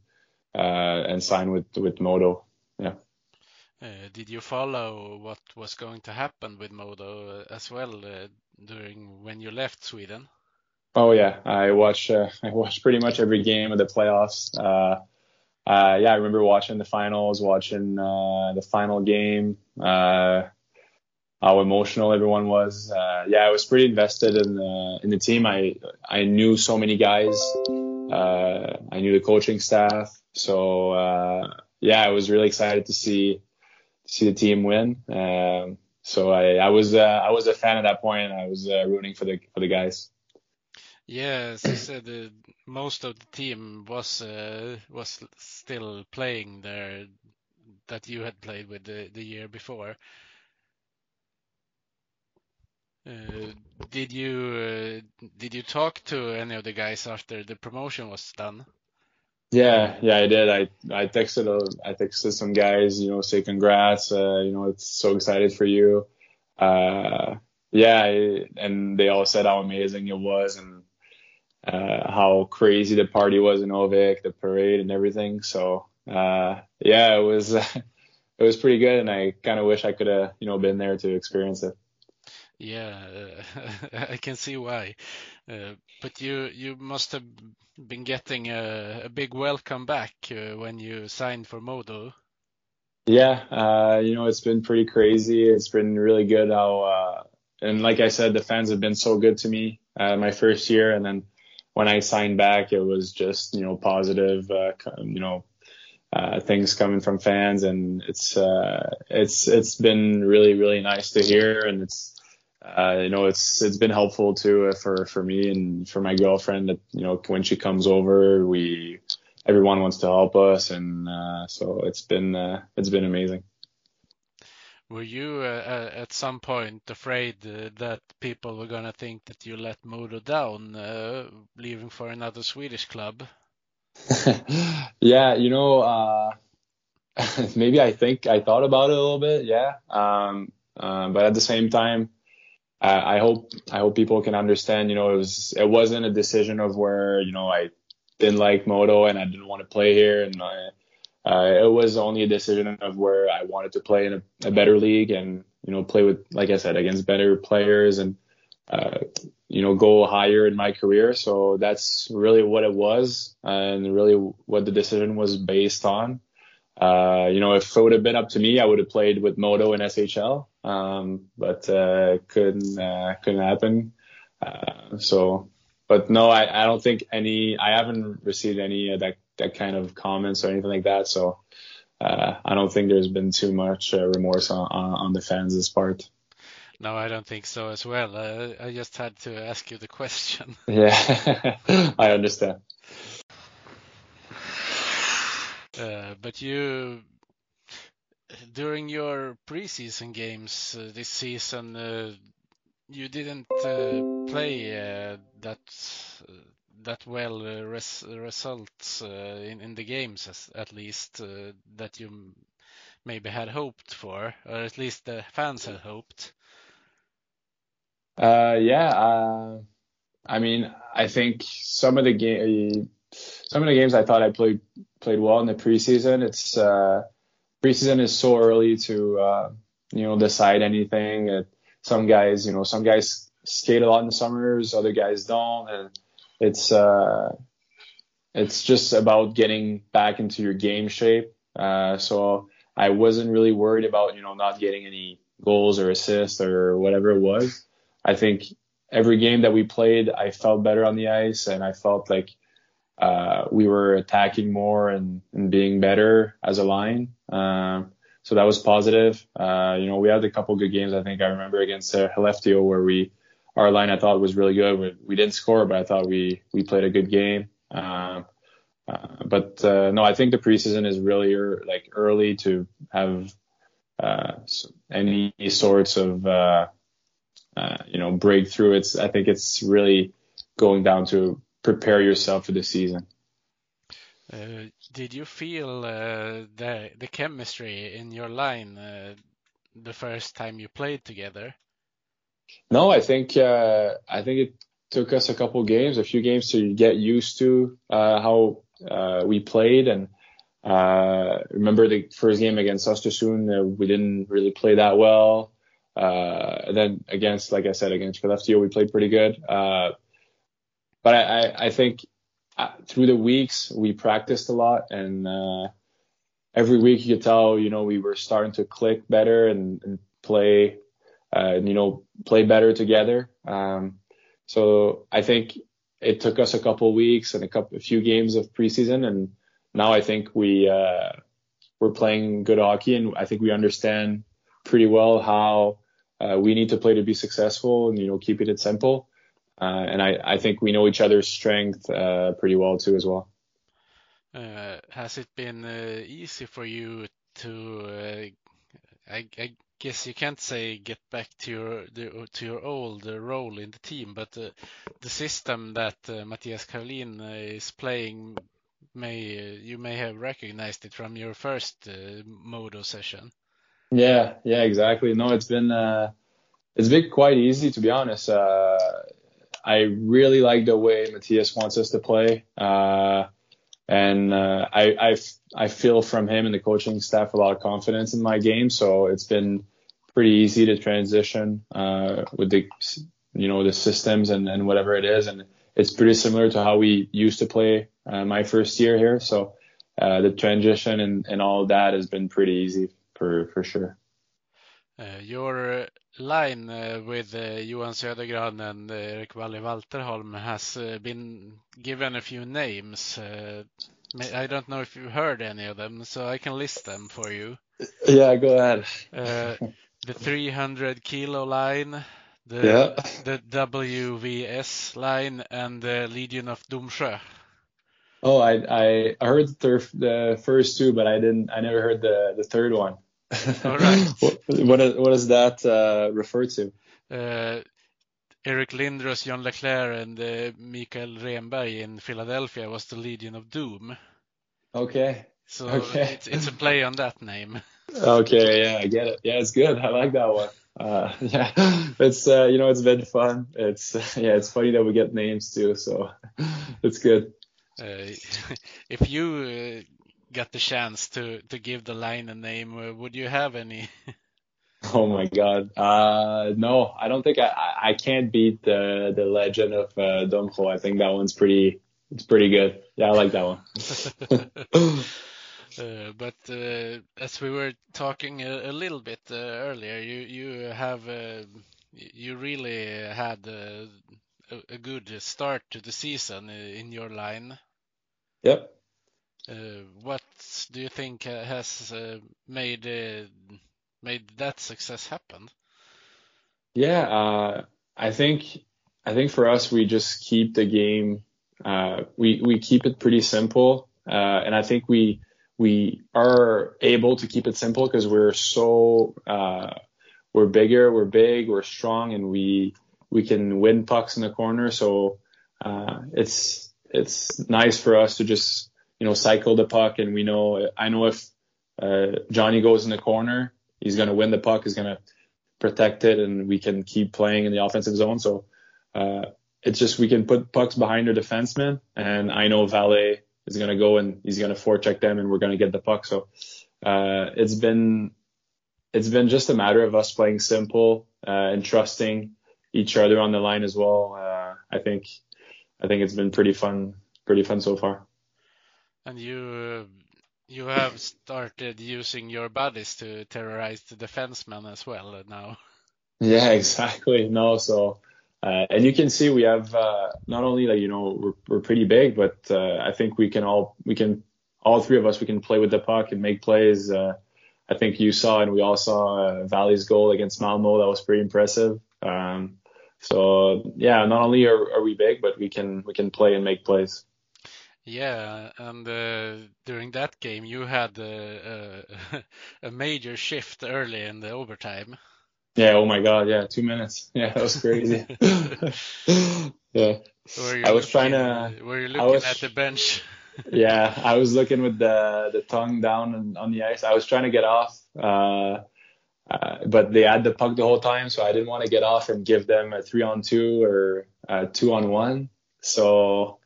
uh, and sign with with Modo. Yeah. Uh, did you follow what was going to happen with Modo as well? Uh, during when you left Sweden? Oh yeah, I watched uh, I watched pretty much every game of the playoffs. Uh, uh, yeah, I remember watching the finals, watching uh, the final game. Uh, how emotional everyone was. Uh, yeah, I was pretty invested in the in the team. I I knew so many guys. I knew the coaching staff, so yeah, I was really excited to see see the team win. Um, so I, I was uh, I was a fan at that point. I was uh, rooting for the for the guys. Yeah, as you said, uh, most of the team was uh, was still playing there that you had played with the, the year before. Uh, did you uh, did you talk to any of the guys after the promotion was done? Yeah, yeah, I did. I I texted a, I texted some guys, you know, say congrats. Uh, you know, it's so excited for you. Uh, yeah, I, and they all said how amazing it was and uh, how crazy the party was in Ovik, the parade and everything. So uh, yeah, it was it was pretty good, and I kind of wish I could have you know been there to experience it. Yeah, uh, I can see why. Uh, but you you must have been getting a, a big welcome back uh, when you signed for Modo. Yeah, uh, you know it's been pretty crazy. It's been really good how, uh, and like I said, the fans have been so good to me uh, my first year, and then when I signed back, it was just you know positive, uh, you know uh, things coming from fans, and it's uh, it's it's been really really nice to hear, and it's uh, you know, it's it's been helpful too uh, for for me and for my girlfriend. That you know, when she comes over, we everyone wants to help us, and uh, so it's been uh, it's been amazing. Were you uh, at some point afraid uh, that people were gonna think that you let Modo down, leaving for another Swedish club? yeah, you know, maybe I think I thought about it a little bit, yeah. Um, but at the same time I hope I hope people can understand. You know, it was it wasn't a decision of where you know I didn't like Modo and I didn't want to play here, and I, uh, it was only a decision of where I wanted to play in a, a, better league and you know play with, like I said, against better players and uh, you know go higher in my career. So that's really what it was, and really what the decision was based on. Uh, you know, if it would have been up to me, I would have played with Modo in SHL, um, but uh, couldn't uh, couldn't happen. Uh, so, but no, I, I don't think any. I haven't received any that that kind of comments or anything like that. So, uh, I don't think there's been too much uh, remorse on, on, on the fans' part. No, I don't think so as well. I just had to ask you the question. Yeah, I understand. Uh, but you, during your preseason games uh, this season, uh, you didn't uh, play uh, that that well res results in in the games, as, at least that you maybe had hoped for, or at least the fans had hoped. yeah, I mean, I think some of the game some of the games I thought I played played well in the preseason. It's uh, preseason is so early to uh, you know decide anything. Uh, some guys, you know, some guys skate a lot in the summers, other guys don't, and it's uh, it's just about getting back into your game shape. Uh, so I wasn't really worried about you know not getting any goals or assists or whatever it was. I think every game that we played, I felt better on the ice, and I felt like uh, we were attacking more and, and, being better as a line. Uh, so that was positive. Uh, you know, we had a couple good games. I think I remember against uh, where we, our line I thought was really good. We, we didn't score, but I thought we, we played a good game. Um, uh, but uh, no, I think the preseason is really er, like early to have uh, any sorts of uh, uh, you know breakthrough. It's I think it's really going down to prepare yourself for the season. Uh, did you feel the the chemistry in your line the first time you played together? No, I think uh, I think it took us a couple games, a few games to get used to uh, how uh, we played. And remember the first game against Östersund, we didn't really play that well. and then against, like I said, against Skellefteå, we played pretty good but I, I, think uh, through the weeks we practiced a lot and uh, every week you could tell you know we were starting to click better and, and play uh, you know play better together um, so I think it took us a couple weeks and a couple a few games of preseason and now I think we uh, we're playing good hockey, and I think we understand pretty well how uh, we need to play to be successful, and you know, keeping it simple. Uh, and I, I think we know each other's strength uh, pretty well too as well. Uh, has it been easy for you to? I, I, guess you can't say get back to your the, to your old role in the team, but the system that Mattias Karlin is playing may you may have recognized it from your first Modo session. Yeah, yeah, exactly. No, it's been uh, it's been quite easy to be honest. Uh, I really like the way Mattias wants us to play, uh, and uh, I, I I feel from him and the coaching staff a lot of confidence in my game. So it's been pretty easy to transition uh, with the you know the systems and, and whatever it is, and it's pretty similar to how we used to play uh, my first year here. So the transition and, and all that has been pretty easy for for sure. Uh, your line uh, with uh, Johan Södergran and Erik Walli Walterholm has been given a few names. I don't know if you've heard any of them, so I can list them for you. Yeah, go ahead. the 300 kilo line, the yeah. the WVS line, and the Legion of Domsjö. Oh, I I heard the, the first two, but I didn't. I never heard the the third one. All right. what, what, what does that uh, refer to? Uh, Eric Lindros, John LeClair, and uh, Mikael Renberg in Philadelphia was the Legion of Doom. Okay. So okay. It's, it's a play on that name. Okay, yeah, I get it. Yeah, it's good. I like that one. Uh, yeah, it's uh, you know it's been fun. It's yeah, it's funny that we get names too, so it's good. Uh, if you uh, got the chance to to give the line a name, uh, would you have any? oh my God, uh, no, I don't think I, I can't beat the the legend of uh, Domsjö. I think that one's pretty it's pretty good. Yeah, I like that one. Uh, but uh, as we were talking a, a little bit uh, earlier, you you have uh, you really had a, a, good start to the season in your line. Yep. Uh, what do you think uh, has uh, made made that success happen? Yeah, I think I think for us we just keep the game we we keep it pretty simple, and I think we we are able to keep it simple because we're so we're bigger, we're big, we're strong, and we we can win pucks in the corner. So it's it's nice for us to just you know, cycle the puck. And we know, I know if uh, Johnny goes in the corner, he's going to win the puck, he's going to protect it, and we can keep playing in the offensive zone. So uh, it's just we can put pucks behind our defensemen. and I know Valle is going to go and he's going to forecheck them, and we're going to get the puck. So uh, it's been it's been just a matter of us playing simple uh, and trusting each other on the line as well. Uh, I think I think it's been pretty fun, pretty fun so far. And you you have started using your buddies to terrorize the defensemen as well now. Yeah, exactly. No, so uh, and you can see we have uh, not only like you know we're, we're pretty big, but uh, I think we can all we can all three of us we can play with the puck and make plays. Uh, I think you saw and we all saw uh, Valle's goal against Malmo. That was pretty impressive. Um, so yeah, not only are, are we big, but we can we can play and make plays. Yeah, and uh, during that game you had a, a, a, major shift early in the overtime. Yeah. Oh my God. Yeah. Two minutes. Yeah, that was crazy. yeah. I was trying to. Were you looking was, at the bench? yeah, I was looking with the the tongue down on, on the ice. I was trying to get off, uh, uh, but they had the puck the whole time, so I didn't want to get off and give them a three on two or a two on one. So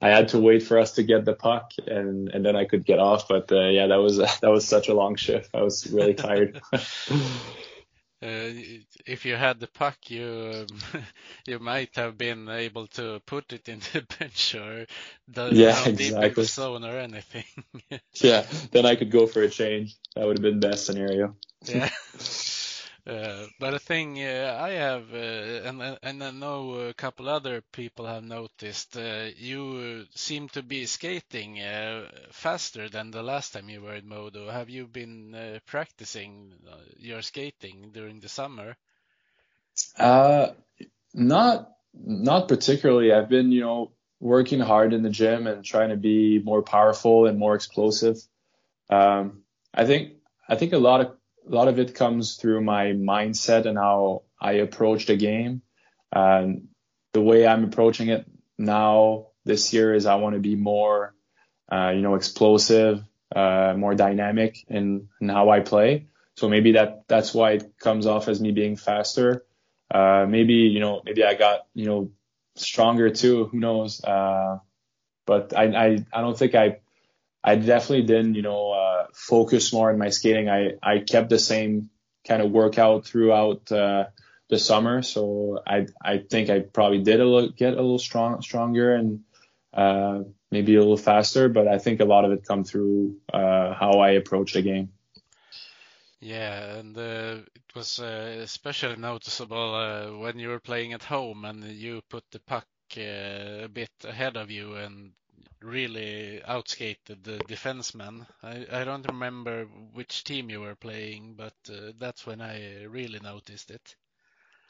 I had to wait for us to get the puck and and then I could get off. But uh, yeah, that was that was such a long shift. I was really tired. Uh, if you had the puck, you um, you might have been able to put it in the bench or the yeah, exactly. zone or anything. yeah, then I could go for a change. That would have been best scenario. yeah. Uh, but a thing uh, I have, uh, and and I know a couple other people have noticed, uh, you seem to be skating uh, faster than the last time you were in Modo. Have you been practicing your skating during the summer? Not not particularly. I've been, you know, working hard in the gym and trying to be more powerful and more explosive. Um, I think I think a lot of a lot of it comes through my mindset and how I approach the game. Um, the way I'm approaching it now this year is I want to be more, uh, you know, explosive, uh, more dynamic in, in how I play. So maybe that that's why it comes off as me being faster. Uh, maybe you know, maybe I got you know stronger too. Who knows? Uh, but I, I I don't think I I definitely didn't, you know, uh, focus more on my skating. I, I kept the same kind of workout throughout uh, the summer, so I I think I probably did a little, get a little strong stronger and uh, maybe a little faster. But I think a lot of it come through uh, how I approach the game. Yeah, and uh, it was uh, especially noticeable uh, when you were playing at home and you put the puck uh, a bit ahead of you and really outskated the defenseman. I, I don't remember which team you were playing, but uh, that's when I really noticed it.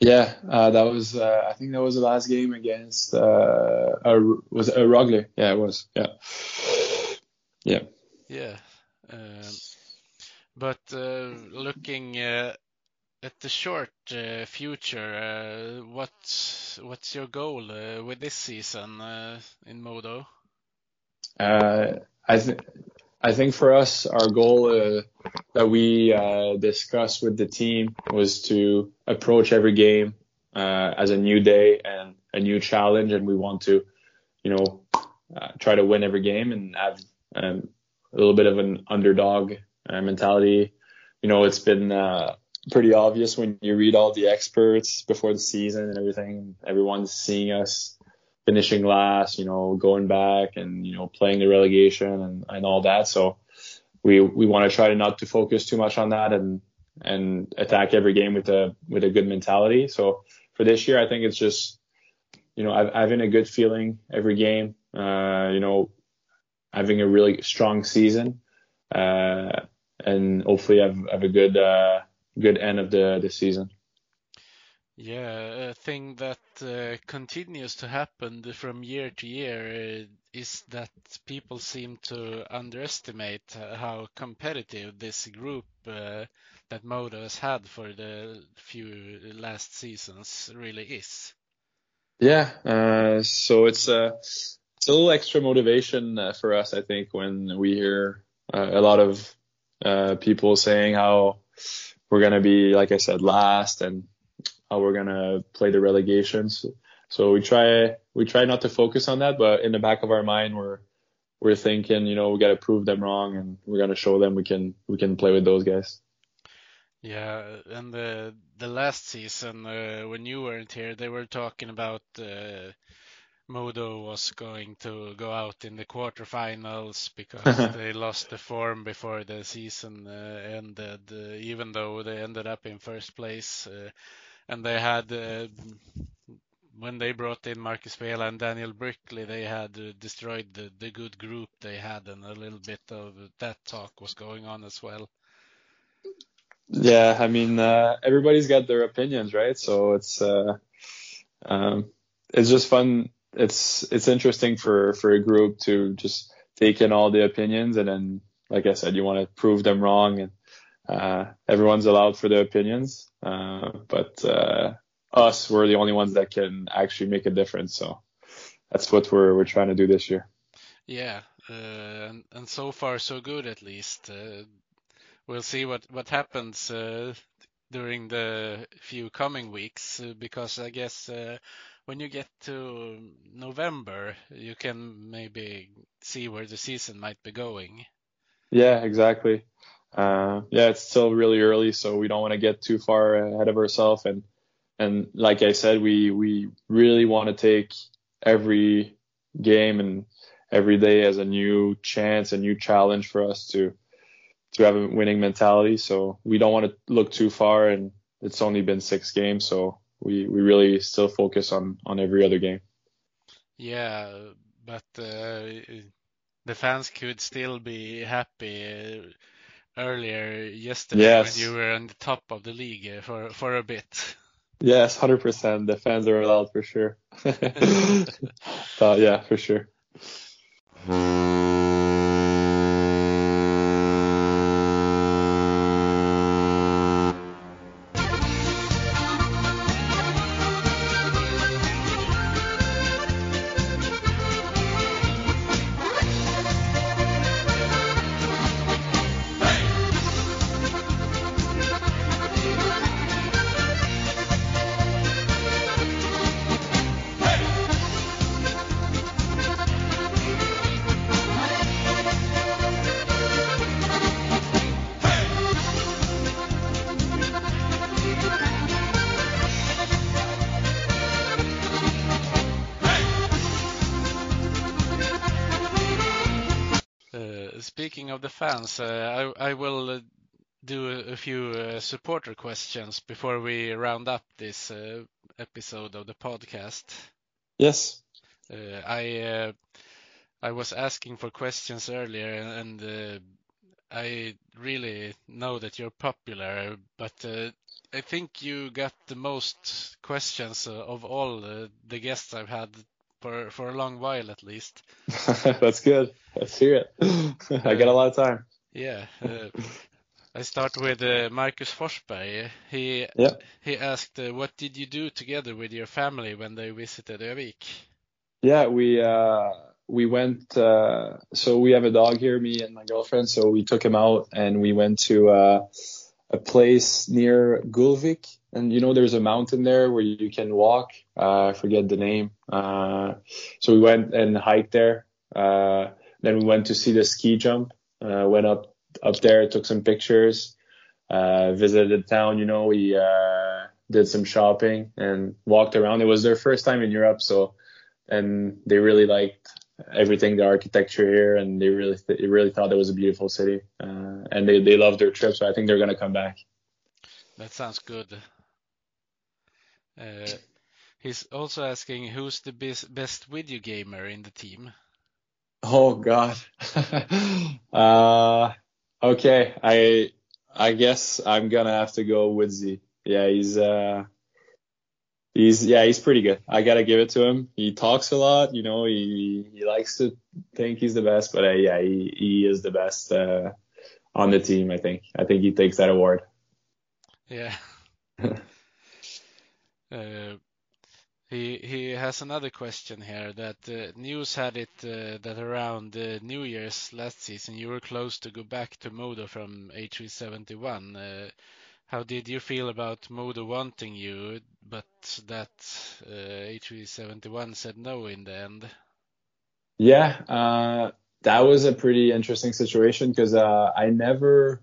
Yeah, uh, that was uh, I think that was the last game against uh, a, was a Rögle. Yeah, it was. Yeah, yeah. Yeah, um, but uh, looking uh, at the short uh, future, what's what's your goal with this season in Modo? Uh, I think I think for us, our goal uh, that we uh, discussed with the team was to approach every game uh, as a new day and a new challenge, and we want to, you know, uh, try to win every game and have um, a little bit of an underdog uh, mentality. You know, it's been pretty obvious when you read all the experts before the season and everything. Everyone's seeing us finishing last, you know, going back and, you know, playing the relegation and, and all that. So we, we want to try to not to focus too much on that and, and attack every game with a, with a good mentality. So for this year, I think it's just, you know, having a good feeling every game, uh, you know, having a really strong season, uh, and hopefully have, have a good, uh, good end of the, the season. Yeah, a thing that uh, continues to happen from year to year uh, is that people seem to underestimate uh, how competitive this group uh, that Modo has had for the few last seasons really is. Yeah, uh, so it's a uh, it's a little extra motivation for us, I think, when we hear a lot of people saying how we're gonna be, like I said, last and how we're gonna play the relegations. So we try we try not to focus on that, but in the back of our mind, we're we're thinking, you know, we got to prove them wrong, and we're gonna show them we can we can play with those guys. Yeah, and the the last season uh, when you weren't here, they were talking about uh, Modo was going to go out in the quarterfinals because they lost the form before the season uh, ended, uh, even though they ended up in first place. And they had uh, when they brought in Marcus Vela and Daniel Brickley, they had uh, destroyed the, the good group they had, and a little bit of that talk was going on as well. Yeah, I mean, uh, everybody's got their opinions, right? So it's uh, um, it's just fun. It's it's interesting for for a group to just take in all the opinions, and then, like I said, you want to prove them wrong, and uh, everyone's allowed for their opinions, but uh, us, we're the only ones that can actually make a difference. So that's what we're we're trying to do this year. Yeah, uh, and, and so far so good at least. Uh, we'll see what what happens uh, during the few coming weeks because I guess when you get to November, you can maybe see where the season might be going. Yeah, exactly uh, yeah, it's still really early, so we don't want to get too far ahead of ourselves. And and like I said, we we really want to take every game and every day as a new chance, a new challenge for us to to have a winning mentality. So we don't want to look too far and it's only been six games, so we we really still focus on on every other game. Yeah, but uh, the fans could still be happy uh, earlier yesterday Yes. when you were on the top of the league for for a bit. Yes, hundred percent. The fans are allowed for sure. uh, yeah, for sure. Fans, uh, I, I will uh, do a, a few uh, supporter questions before we round up this uh, episode of the podcast. Yes. Uh, I uh, I was asking for questions earlier, and uh, I really know that you're popular, but uh, I think you got the most questions uh, of all uh, the guests I've had for for a long while at least. That's good. Let's hear it. I got a lot of time. Yeah. Uh, I start with uh, Marcus Forsberg. He Yeah. he asked, uh, "What did you do together with your family when they visited Övik?" Yeah, we uh we went uh so we have a dog here, me and my girlfriend, so we took him out and we went to uh a place near Gulvik and you know there's a mountain there where you can walk. Uh I forget the name. Uh so we went and hiked there. Uh then we went to see the ski jump. Uh went up up there, took some pictures, uh visited the town, you know, we uh did some shopping and walked around. It was their first time in Europe, so and they really liked everything, the architecture here, and they really they really thought it was a beautiful city, uh, and they they loved their trip. So I think they're gonna come back. That sounds good. Uh, he's also asking who's the best, best video gamer in the team. Oh God. uh, okay, I I guess I'm gonna have to go with Z. Yeah, he's uh he's yeah he's pretty good. I gotta give it to him. He talks a lot, you know. He he likes to think he's the best, but uh, yeah, he he is the best uh, on the team. I think. I think he takes that award. Yeah. uh, he he has another question here that uh, news had it uh, that around uh, New Year's last season you were close to go back to Modo from HV71. How did you feel about Modo wanting you, but that uh, HV71 said no in the end? Yeah, uh, that was a pretty interesting situation because uh, I never,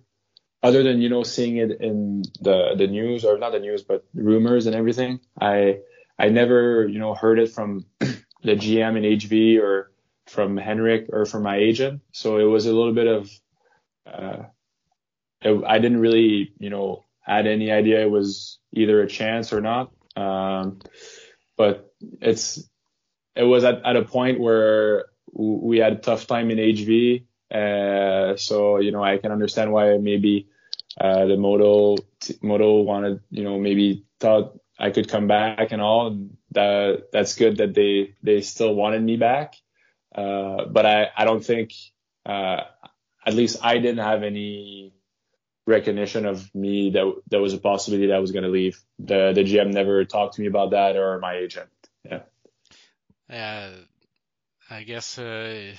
other than you know seeing it in the the news or not the news but rumors and everything, I I never you know heard it from the GM in HV or from Henrik or from my agent. So it was a little bit of, uh, I didn't really you know had any idea it was either a chance or not. Um, but it's it was at, at a point where we had a tough time in HV. Uh, so, you know, I can understand why maybe, uh, the Modo, t- Modo wanted, you know, maybe thought I could come back and all. That, that's good that they, they still wanted me back. Uh, but I, I don't think, uh, at least I didn't have any recognition of me that there was a possibility that I was going to leave. The, the GM never talked to me about that or my agent. Yeah. Yeah, I guess uh,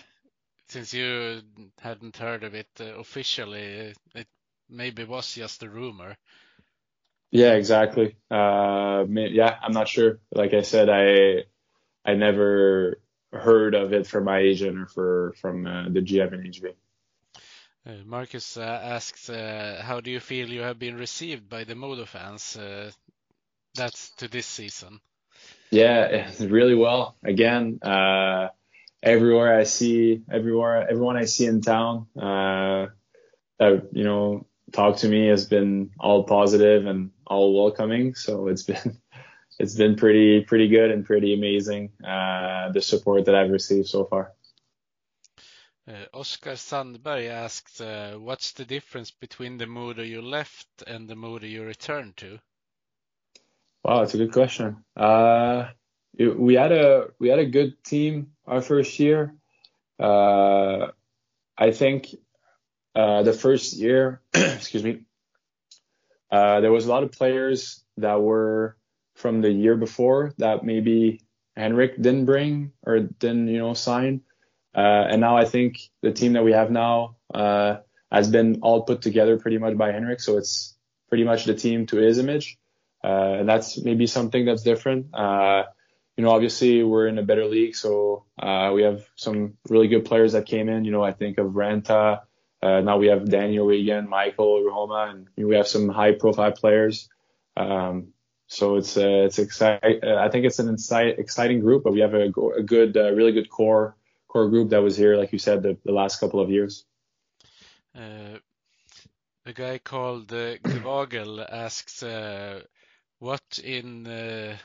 since you hadn't heard of it uh, officially, it maybe was just a rumor. Yeah, exactly. Uh, yeah, I'm not sure. Like I said, I I never heard of it from my agent or for from uh, the GM in HV. Uh, Marcus uh, asks, uh, how do you feel you have been received by the Modo fans? That's to this season. Yeah, really well. Again, everywhere I see, everywhere, everyone I see in town, that you know, talk to me has been all positive and all welcoming. So it's been it's been pretty pretty good and pretty amazing the support that I've received so far. Uh, Oscar Sandberg asked, uh, "What's the difference between the Modo you left and the Modo you returned to?" Wow, that's a good question. Uh, we had a we had a good team our first year. I think the first year, excuse me, there was a lot of players that were from the year before that maybe Henrik didn't bring or didn't you know sign. Uh, and now I think the team that we have now uh, has been all put together pretty much by Henrik, so it's pretty much the team to his image, uh, and that's maybe something that's different. You know, obviously we're in a better league, so uh, we have some really good players that came in. You know, I think of Raanta. Uh, now we have Daniel Wiegand, Michael Roma, and we have some high-profile players. Um, so it's uh, it's exciting. I think it's an insight, exciting group, but we have a, a good, really good core core group that was here, like you said, the, the last couple of years. Uh, a guy called uh, Gvagel asks, uh, "What in uh,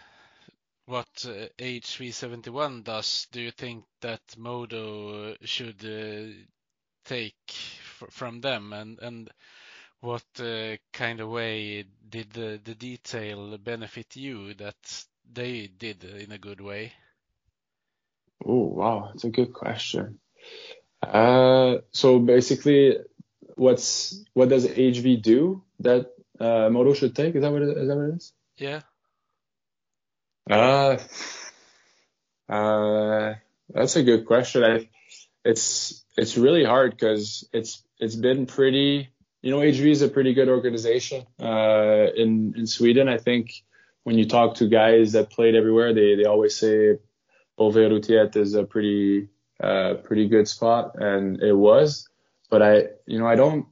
what uh, HV71 does do you think that Modo should uh, take from them, and and what uh, kind of way did the, the detail benefit you that they did in a good way? Oh wow, that's a good question. Uh, so basically, what's what does HV do that uh, Modo should take? Is that what it, is that what it is? Yeah. Uh, uh, that's a good question. I, it's it's really hard because it's it's been pretty. You know, HV is a pretty good organization uh, in in Sweden. I think when you talk to guys that played everywhere, they they always say Bolverutiet is a pretty uh, pretty good spot, and it was. But I, you know, I don't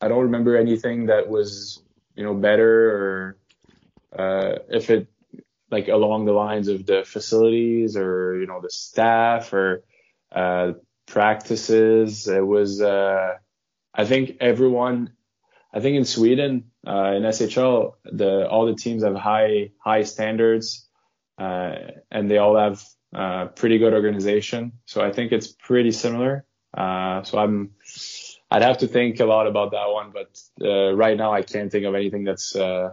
I don't remember anything that was you know better or uh, if it like along the lines of the facilities or you know the staff or uh, practices. It was uh, I think everyone I think in Sweden uh, in SHL the all the teams have high high standards uh, and they all have uh, pretty good organization. So I think it's pretty similar. Uh, so I'm I'd have to think a lot about that one, but uh, right now I can't think of anything that's uh,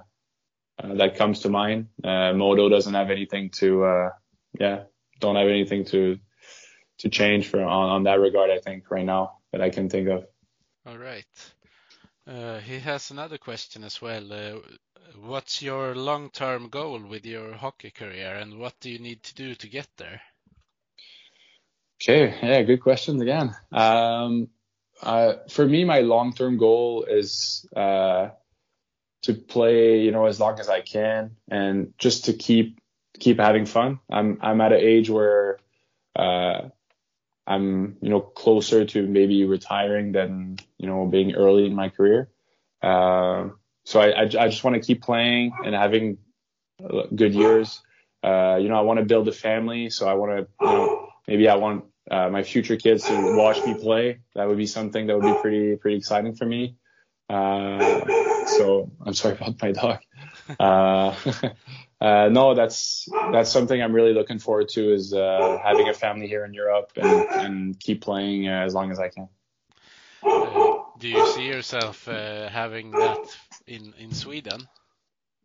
uh, that comes to mind. Modo doesn't have anything to, yeah, don't have anything to to change for on, on that regard. I think right now that I can think of. All right. He has another question as well. What's your long-term goal with your hockey career, and what do you need to do to get there? Okay, yeah, good questions again. Um, uh, for me, my long-term goal is uh, to play, you know, as long as I can and just to keep keep having fun. I'm I'm at an age where uh, I'm, you know, closer to maybe retiring than, you know, being early in my career. Uh, so I, I, I just want to keep playing and having good years. Uh, you know, I want to build a family, so I want to, you know, maybe I want uh, my future kids to watch me play. That would be something that would be pretty pretty exciting for me. Uh, so I'm sorry about my dog. Uh, uh, no, that's that's something I'm really looking forward to is uh, having a family here in Europe and, and keep playing uh, as long as I can. Uh, do you see yourself uh, having that in in Sweden?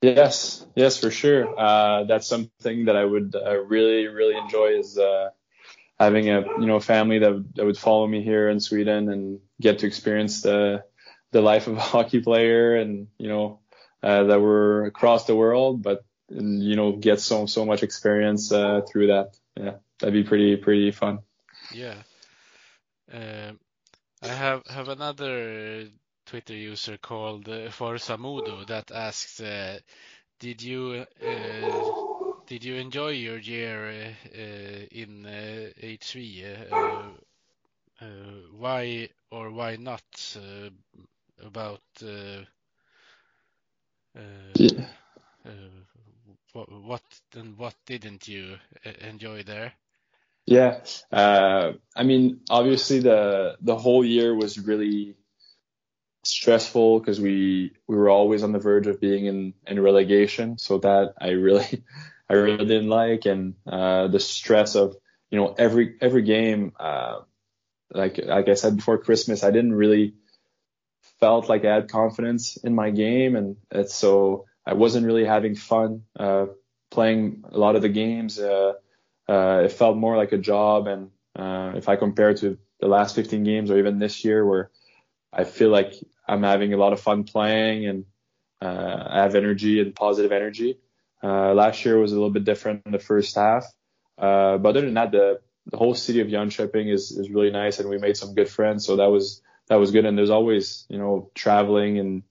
Yes, yes, for sure. Uh, that's something that I would really, really enjoy is having a you know family that that would follow me here in Sweden and get to experience the the life of a hockey player and you know uh, that we're across the world but you know get so so much experience uh, through that yeah that'd be pretty pretty fun yeah um, i have have another twitter user called uh, forza modo that asks uh, did you uh, did you enjoy your year uh, uh, in HV why or why not about uh, uh, yeah. Uh, what, what and what didn't you enjoy there? Yeah, uh, I mean, obviously the the whole year was really stressful because we we were always on the verge of being in in relegation. So that I really I really didn't like, and uh, the stress of you know every every game. Uh, like like I said before Christmas, I didn't really felt like I had confidence in my game, and it's so I wasn't really having fun uh, playing a lot of the games. Uh, uh, it felt more like a job, and uh, if I compare to the last 15 games or even this year, where I feel like I'm having a lot of fun playing and uh, I have energy and positive energy. Uh, last year was a little bit different in the first half, but other than that, the the whole city of Jönköping is is really nice, and we made some good friends. So that was that was good. And there's always, you know, traveling and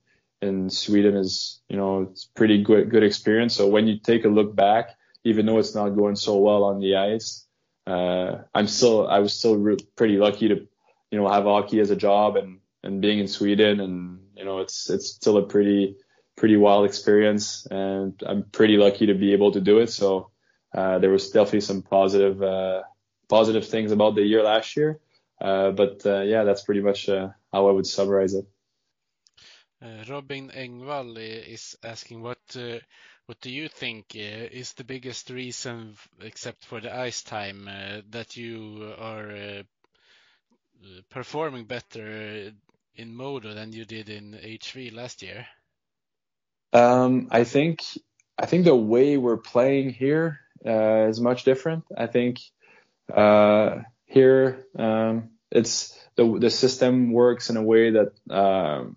in Sweden is, you know, it's pretty good good experience. So when you take a look back, even though it's not going so well on the ice, uh, I'm still I was still re- pretty lucky to, you know, have hockey as a job and and being in Sweden and you know it's it's still a pretty pretty wild experience and I'm pretty lucky to be able to do it. So uh, there was definitely some positive uh, positive things about the year last year. Uh, but uh, yeah, that's pretty much uh, how I would summarize it. Robin Engvall is asking what what do you think is the biggest reason, except for the ice time, that you are performing better in Modo than you did in HV last year? Um, I think I think the way we're playing here uh, is much different. I think uh, here, um, it's the the system works in a way that um,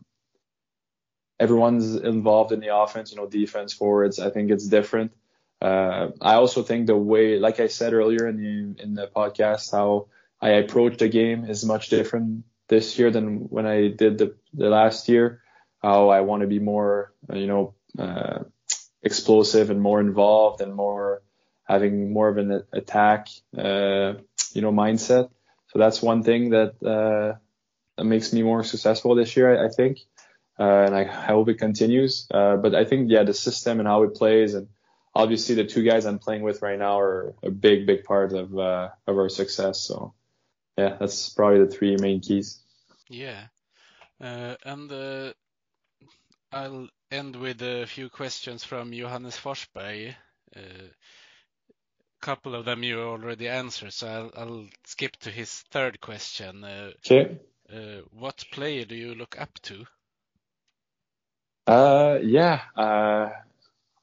everyone's involved in the offense. You know, defense, forwards. I think it's different. Uh, I also think the way, like I said earlier in the in the podcast, how I approach the game is much different this year than when I did the the last year. How I want to be more, you know, uh, explosive and more involved and more having more of an attack, uh, you know, mindset. So that's one thing that, uh, that makes me more successful this year, I, I think. Uh, and I, I, hope it continues. Uh, but I think, yeah, the system and how it plays and obviously the two guys I'm playing with right now are a big, big part of, uh, of our success. So yeah, that's probably the three main keys. Yeah. Uh, and uh, I'll end with a few questions from Johannes Forsberg. Uh, couple of them you already answered, so I'll, I'll skip to his third question. Uh, okay. Uh, what player do you look up to? Uh, yeah. Uh,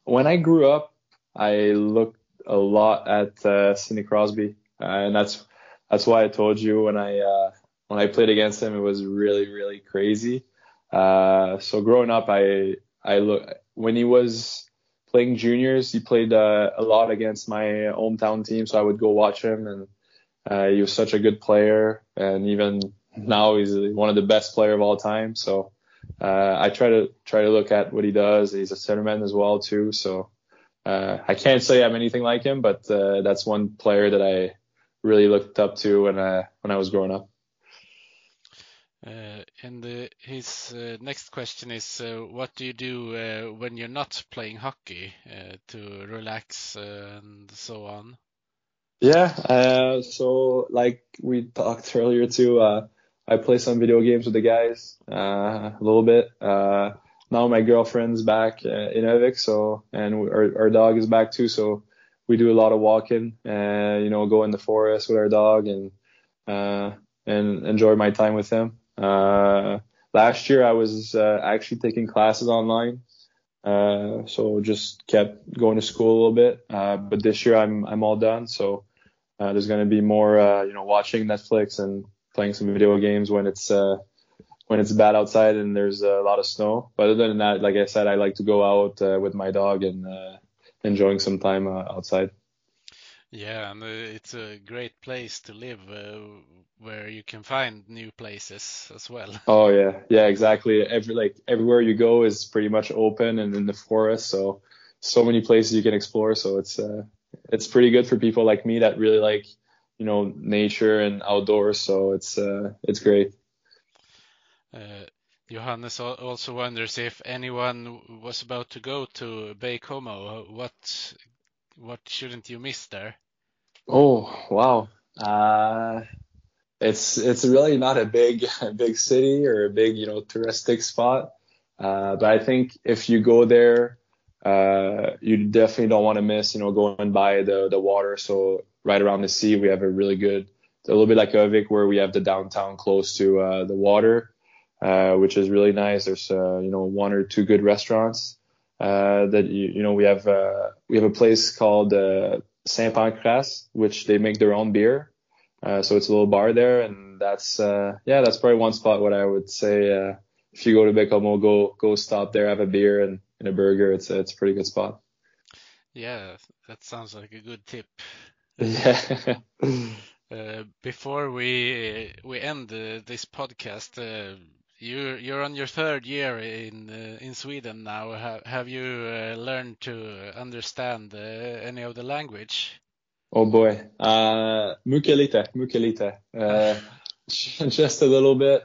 when I grew up, I looked a lot at uh, Sidney Crosby, uh, and that's that's why I told you when I uh, when I played against him, it was really really crazy. Uh, so growing up, I I look when he was playing juniors. He played uh, a lot against my hometown team, so I would go watch him, and uh, he was such a good player. And even now, he's one of the best player of all time. So uh, I try to try to look at what he does. He's a centerman as well too. So uh, I can't say I'm anything like him, but uh, that's one player that I really looked up to when I when I was growing up. Uh, and uh, his uh, next question is, uh, what do you do uh, when you're not playing hockey uh, to relax and so on? Yeah, so like we talked earlier too, I play some video games with the guys a little bit. now my girlfriend's back in Övik, so and our, our dog is back too, so we do a lot of walking and you know go in the forest with our dog and uh, and enjoy my time with him. Uh, last year I was uh, actually taking classes online, uh, so just kept going to school a little bit. Uh, but this year I'm I'm all done, so uh, there's going to be more uh, you know watching Netflix and playing some video games when it's uh, when it's bad outside and there's a lot of snow. But other than that, like I said, I like to go out uh, with my dog and uh, enjoying some time uh, outside. Yeah, and uh, it's a great place to live uh, where you can find new places as well. Oh yeah, yeah, exactly. Every like everywhere you go is pretty much open and in the forest, so so many places you can explore. So it's uh, it's pretty good for people like me that really like you know nature and outdoors. So it's uh, it's great. Uh, Johannes also wonders if anyone was about to go to Baie-Comeau. what what shouldn't you miss there? Oh wow. Uh, it's it's really not a big a big city or a big you know touristic spot. Uh, but I think if you go there, uh, you definitely don't want to miss you know going by the the water. So right around the sea, we have a really good, a little bit like Övik, where we have the downtown close to uh, the water, uh, which is really nice. There's uh, you know one or two good restaurants uh, that you you know we have uh, we have a place called uh, Saint-Pancrace, which they make their own beer. Uh, so it's a little bar there, and that's uh, yeah, that's probably one spot. What I would say, uh, if you go to Baie-Comeau, go go stop there, have a beer and, and a burger. It's a, it's a pretty good spot. Yeah, that sounds like a good tip. Yeah. Uh, before we we end uh, this podcast, uh, you you're on your third year in uh, in Sweden now. Have, have you uh, learned to understand uh, any of the language? Oh boy, uh, mukelite, mukelite. just a little bit.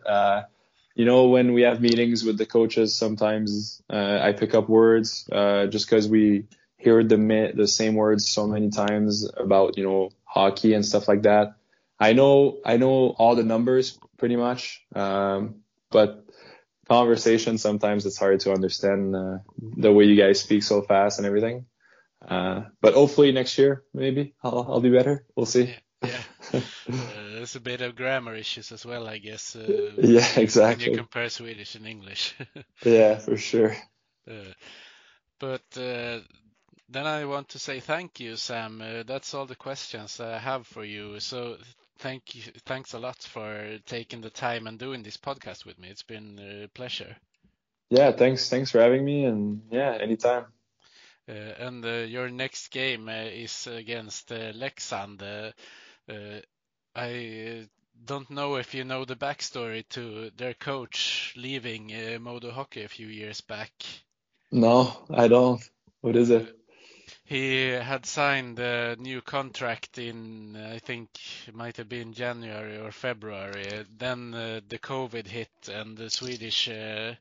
you know, when we have meetings with the coaches, sometimes I pick up words just because we hear the the same words so many times about you know hockey and stuff like that. I know I know all the numbers pretty much, um, but conversation sometimes it's hard to understand uh, the way you guys speak so fast and everything. Uh, but hopefully next year maybe I'll I'll be better. We'll see. Yeah. yeah. there's a bit of grammar issues as well, I guess. Uh, yeah, exactly. When you compare Swedish and English. yeah, for sure. Uh, but uh, then I want to say thank you, Sam. Uh, that's all the questions I have for you. So thank you, thanks a lot for taking the time and doing this podcast with me. It's been a pleasure. Yeah, thanks. Thanks for having me, and yeah, anytime. Uh, and uh, your next game uh, is against uh, Leksand. Uh, uh, I don't know if you know the backstory to their coach leaving Modo Hockey a few years back. No, I don't. What is it? He had signed a new contract in I think it might have been January or February. Then uh, the COVID hit and the Swedish uh,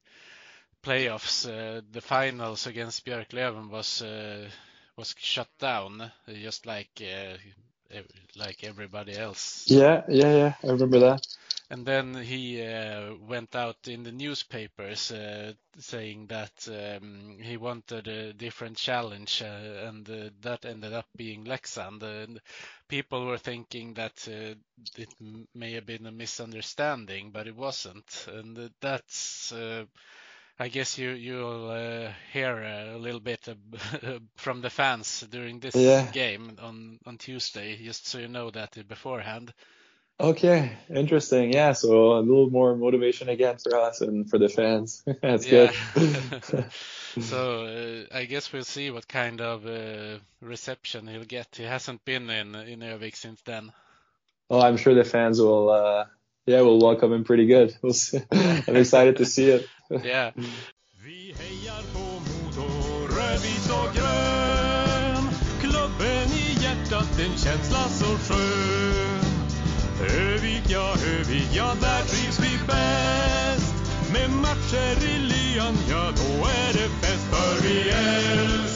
playoffs, uh, the finals against Björklöven was uh, was shut down, just like uh, like everybody else. Yeah, yeah, yeah. I remember that and then he uh, went out in the newspapers uh, saying that um, he wanted a different challenge, uh, and uh, that ended up being Leksand. And people were thinking that uh, it may have been a misunderstanding, but it wasn't. And that's, uh, I guess, you you'll hear a little bit from the fans during this yeah. game on on Tuesday, just so you know that beforehand. Okay, interesting. Yeah, so a little more motivation again for us and for the fans. That's good. so uh, I guess we'll see what kind of uh, reception he'll get. He hasn't been in in Övik since then. Oh, I'm sure the fans will. Uh, yeah, will welcome him pretty good. We'll see. I'm excited to see it. yeah. Övik, ja, Övik, ja, där trivs vi bäst. Med matcher i lyan, ja, då är det fest. För vi älskar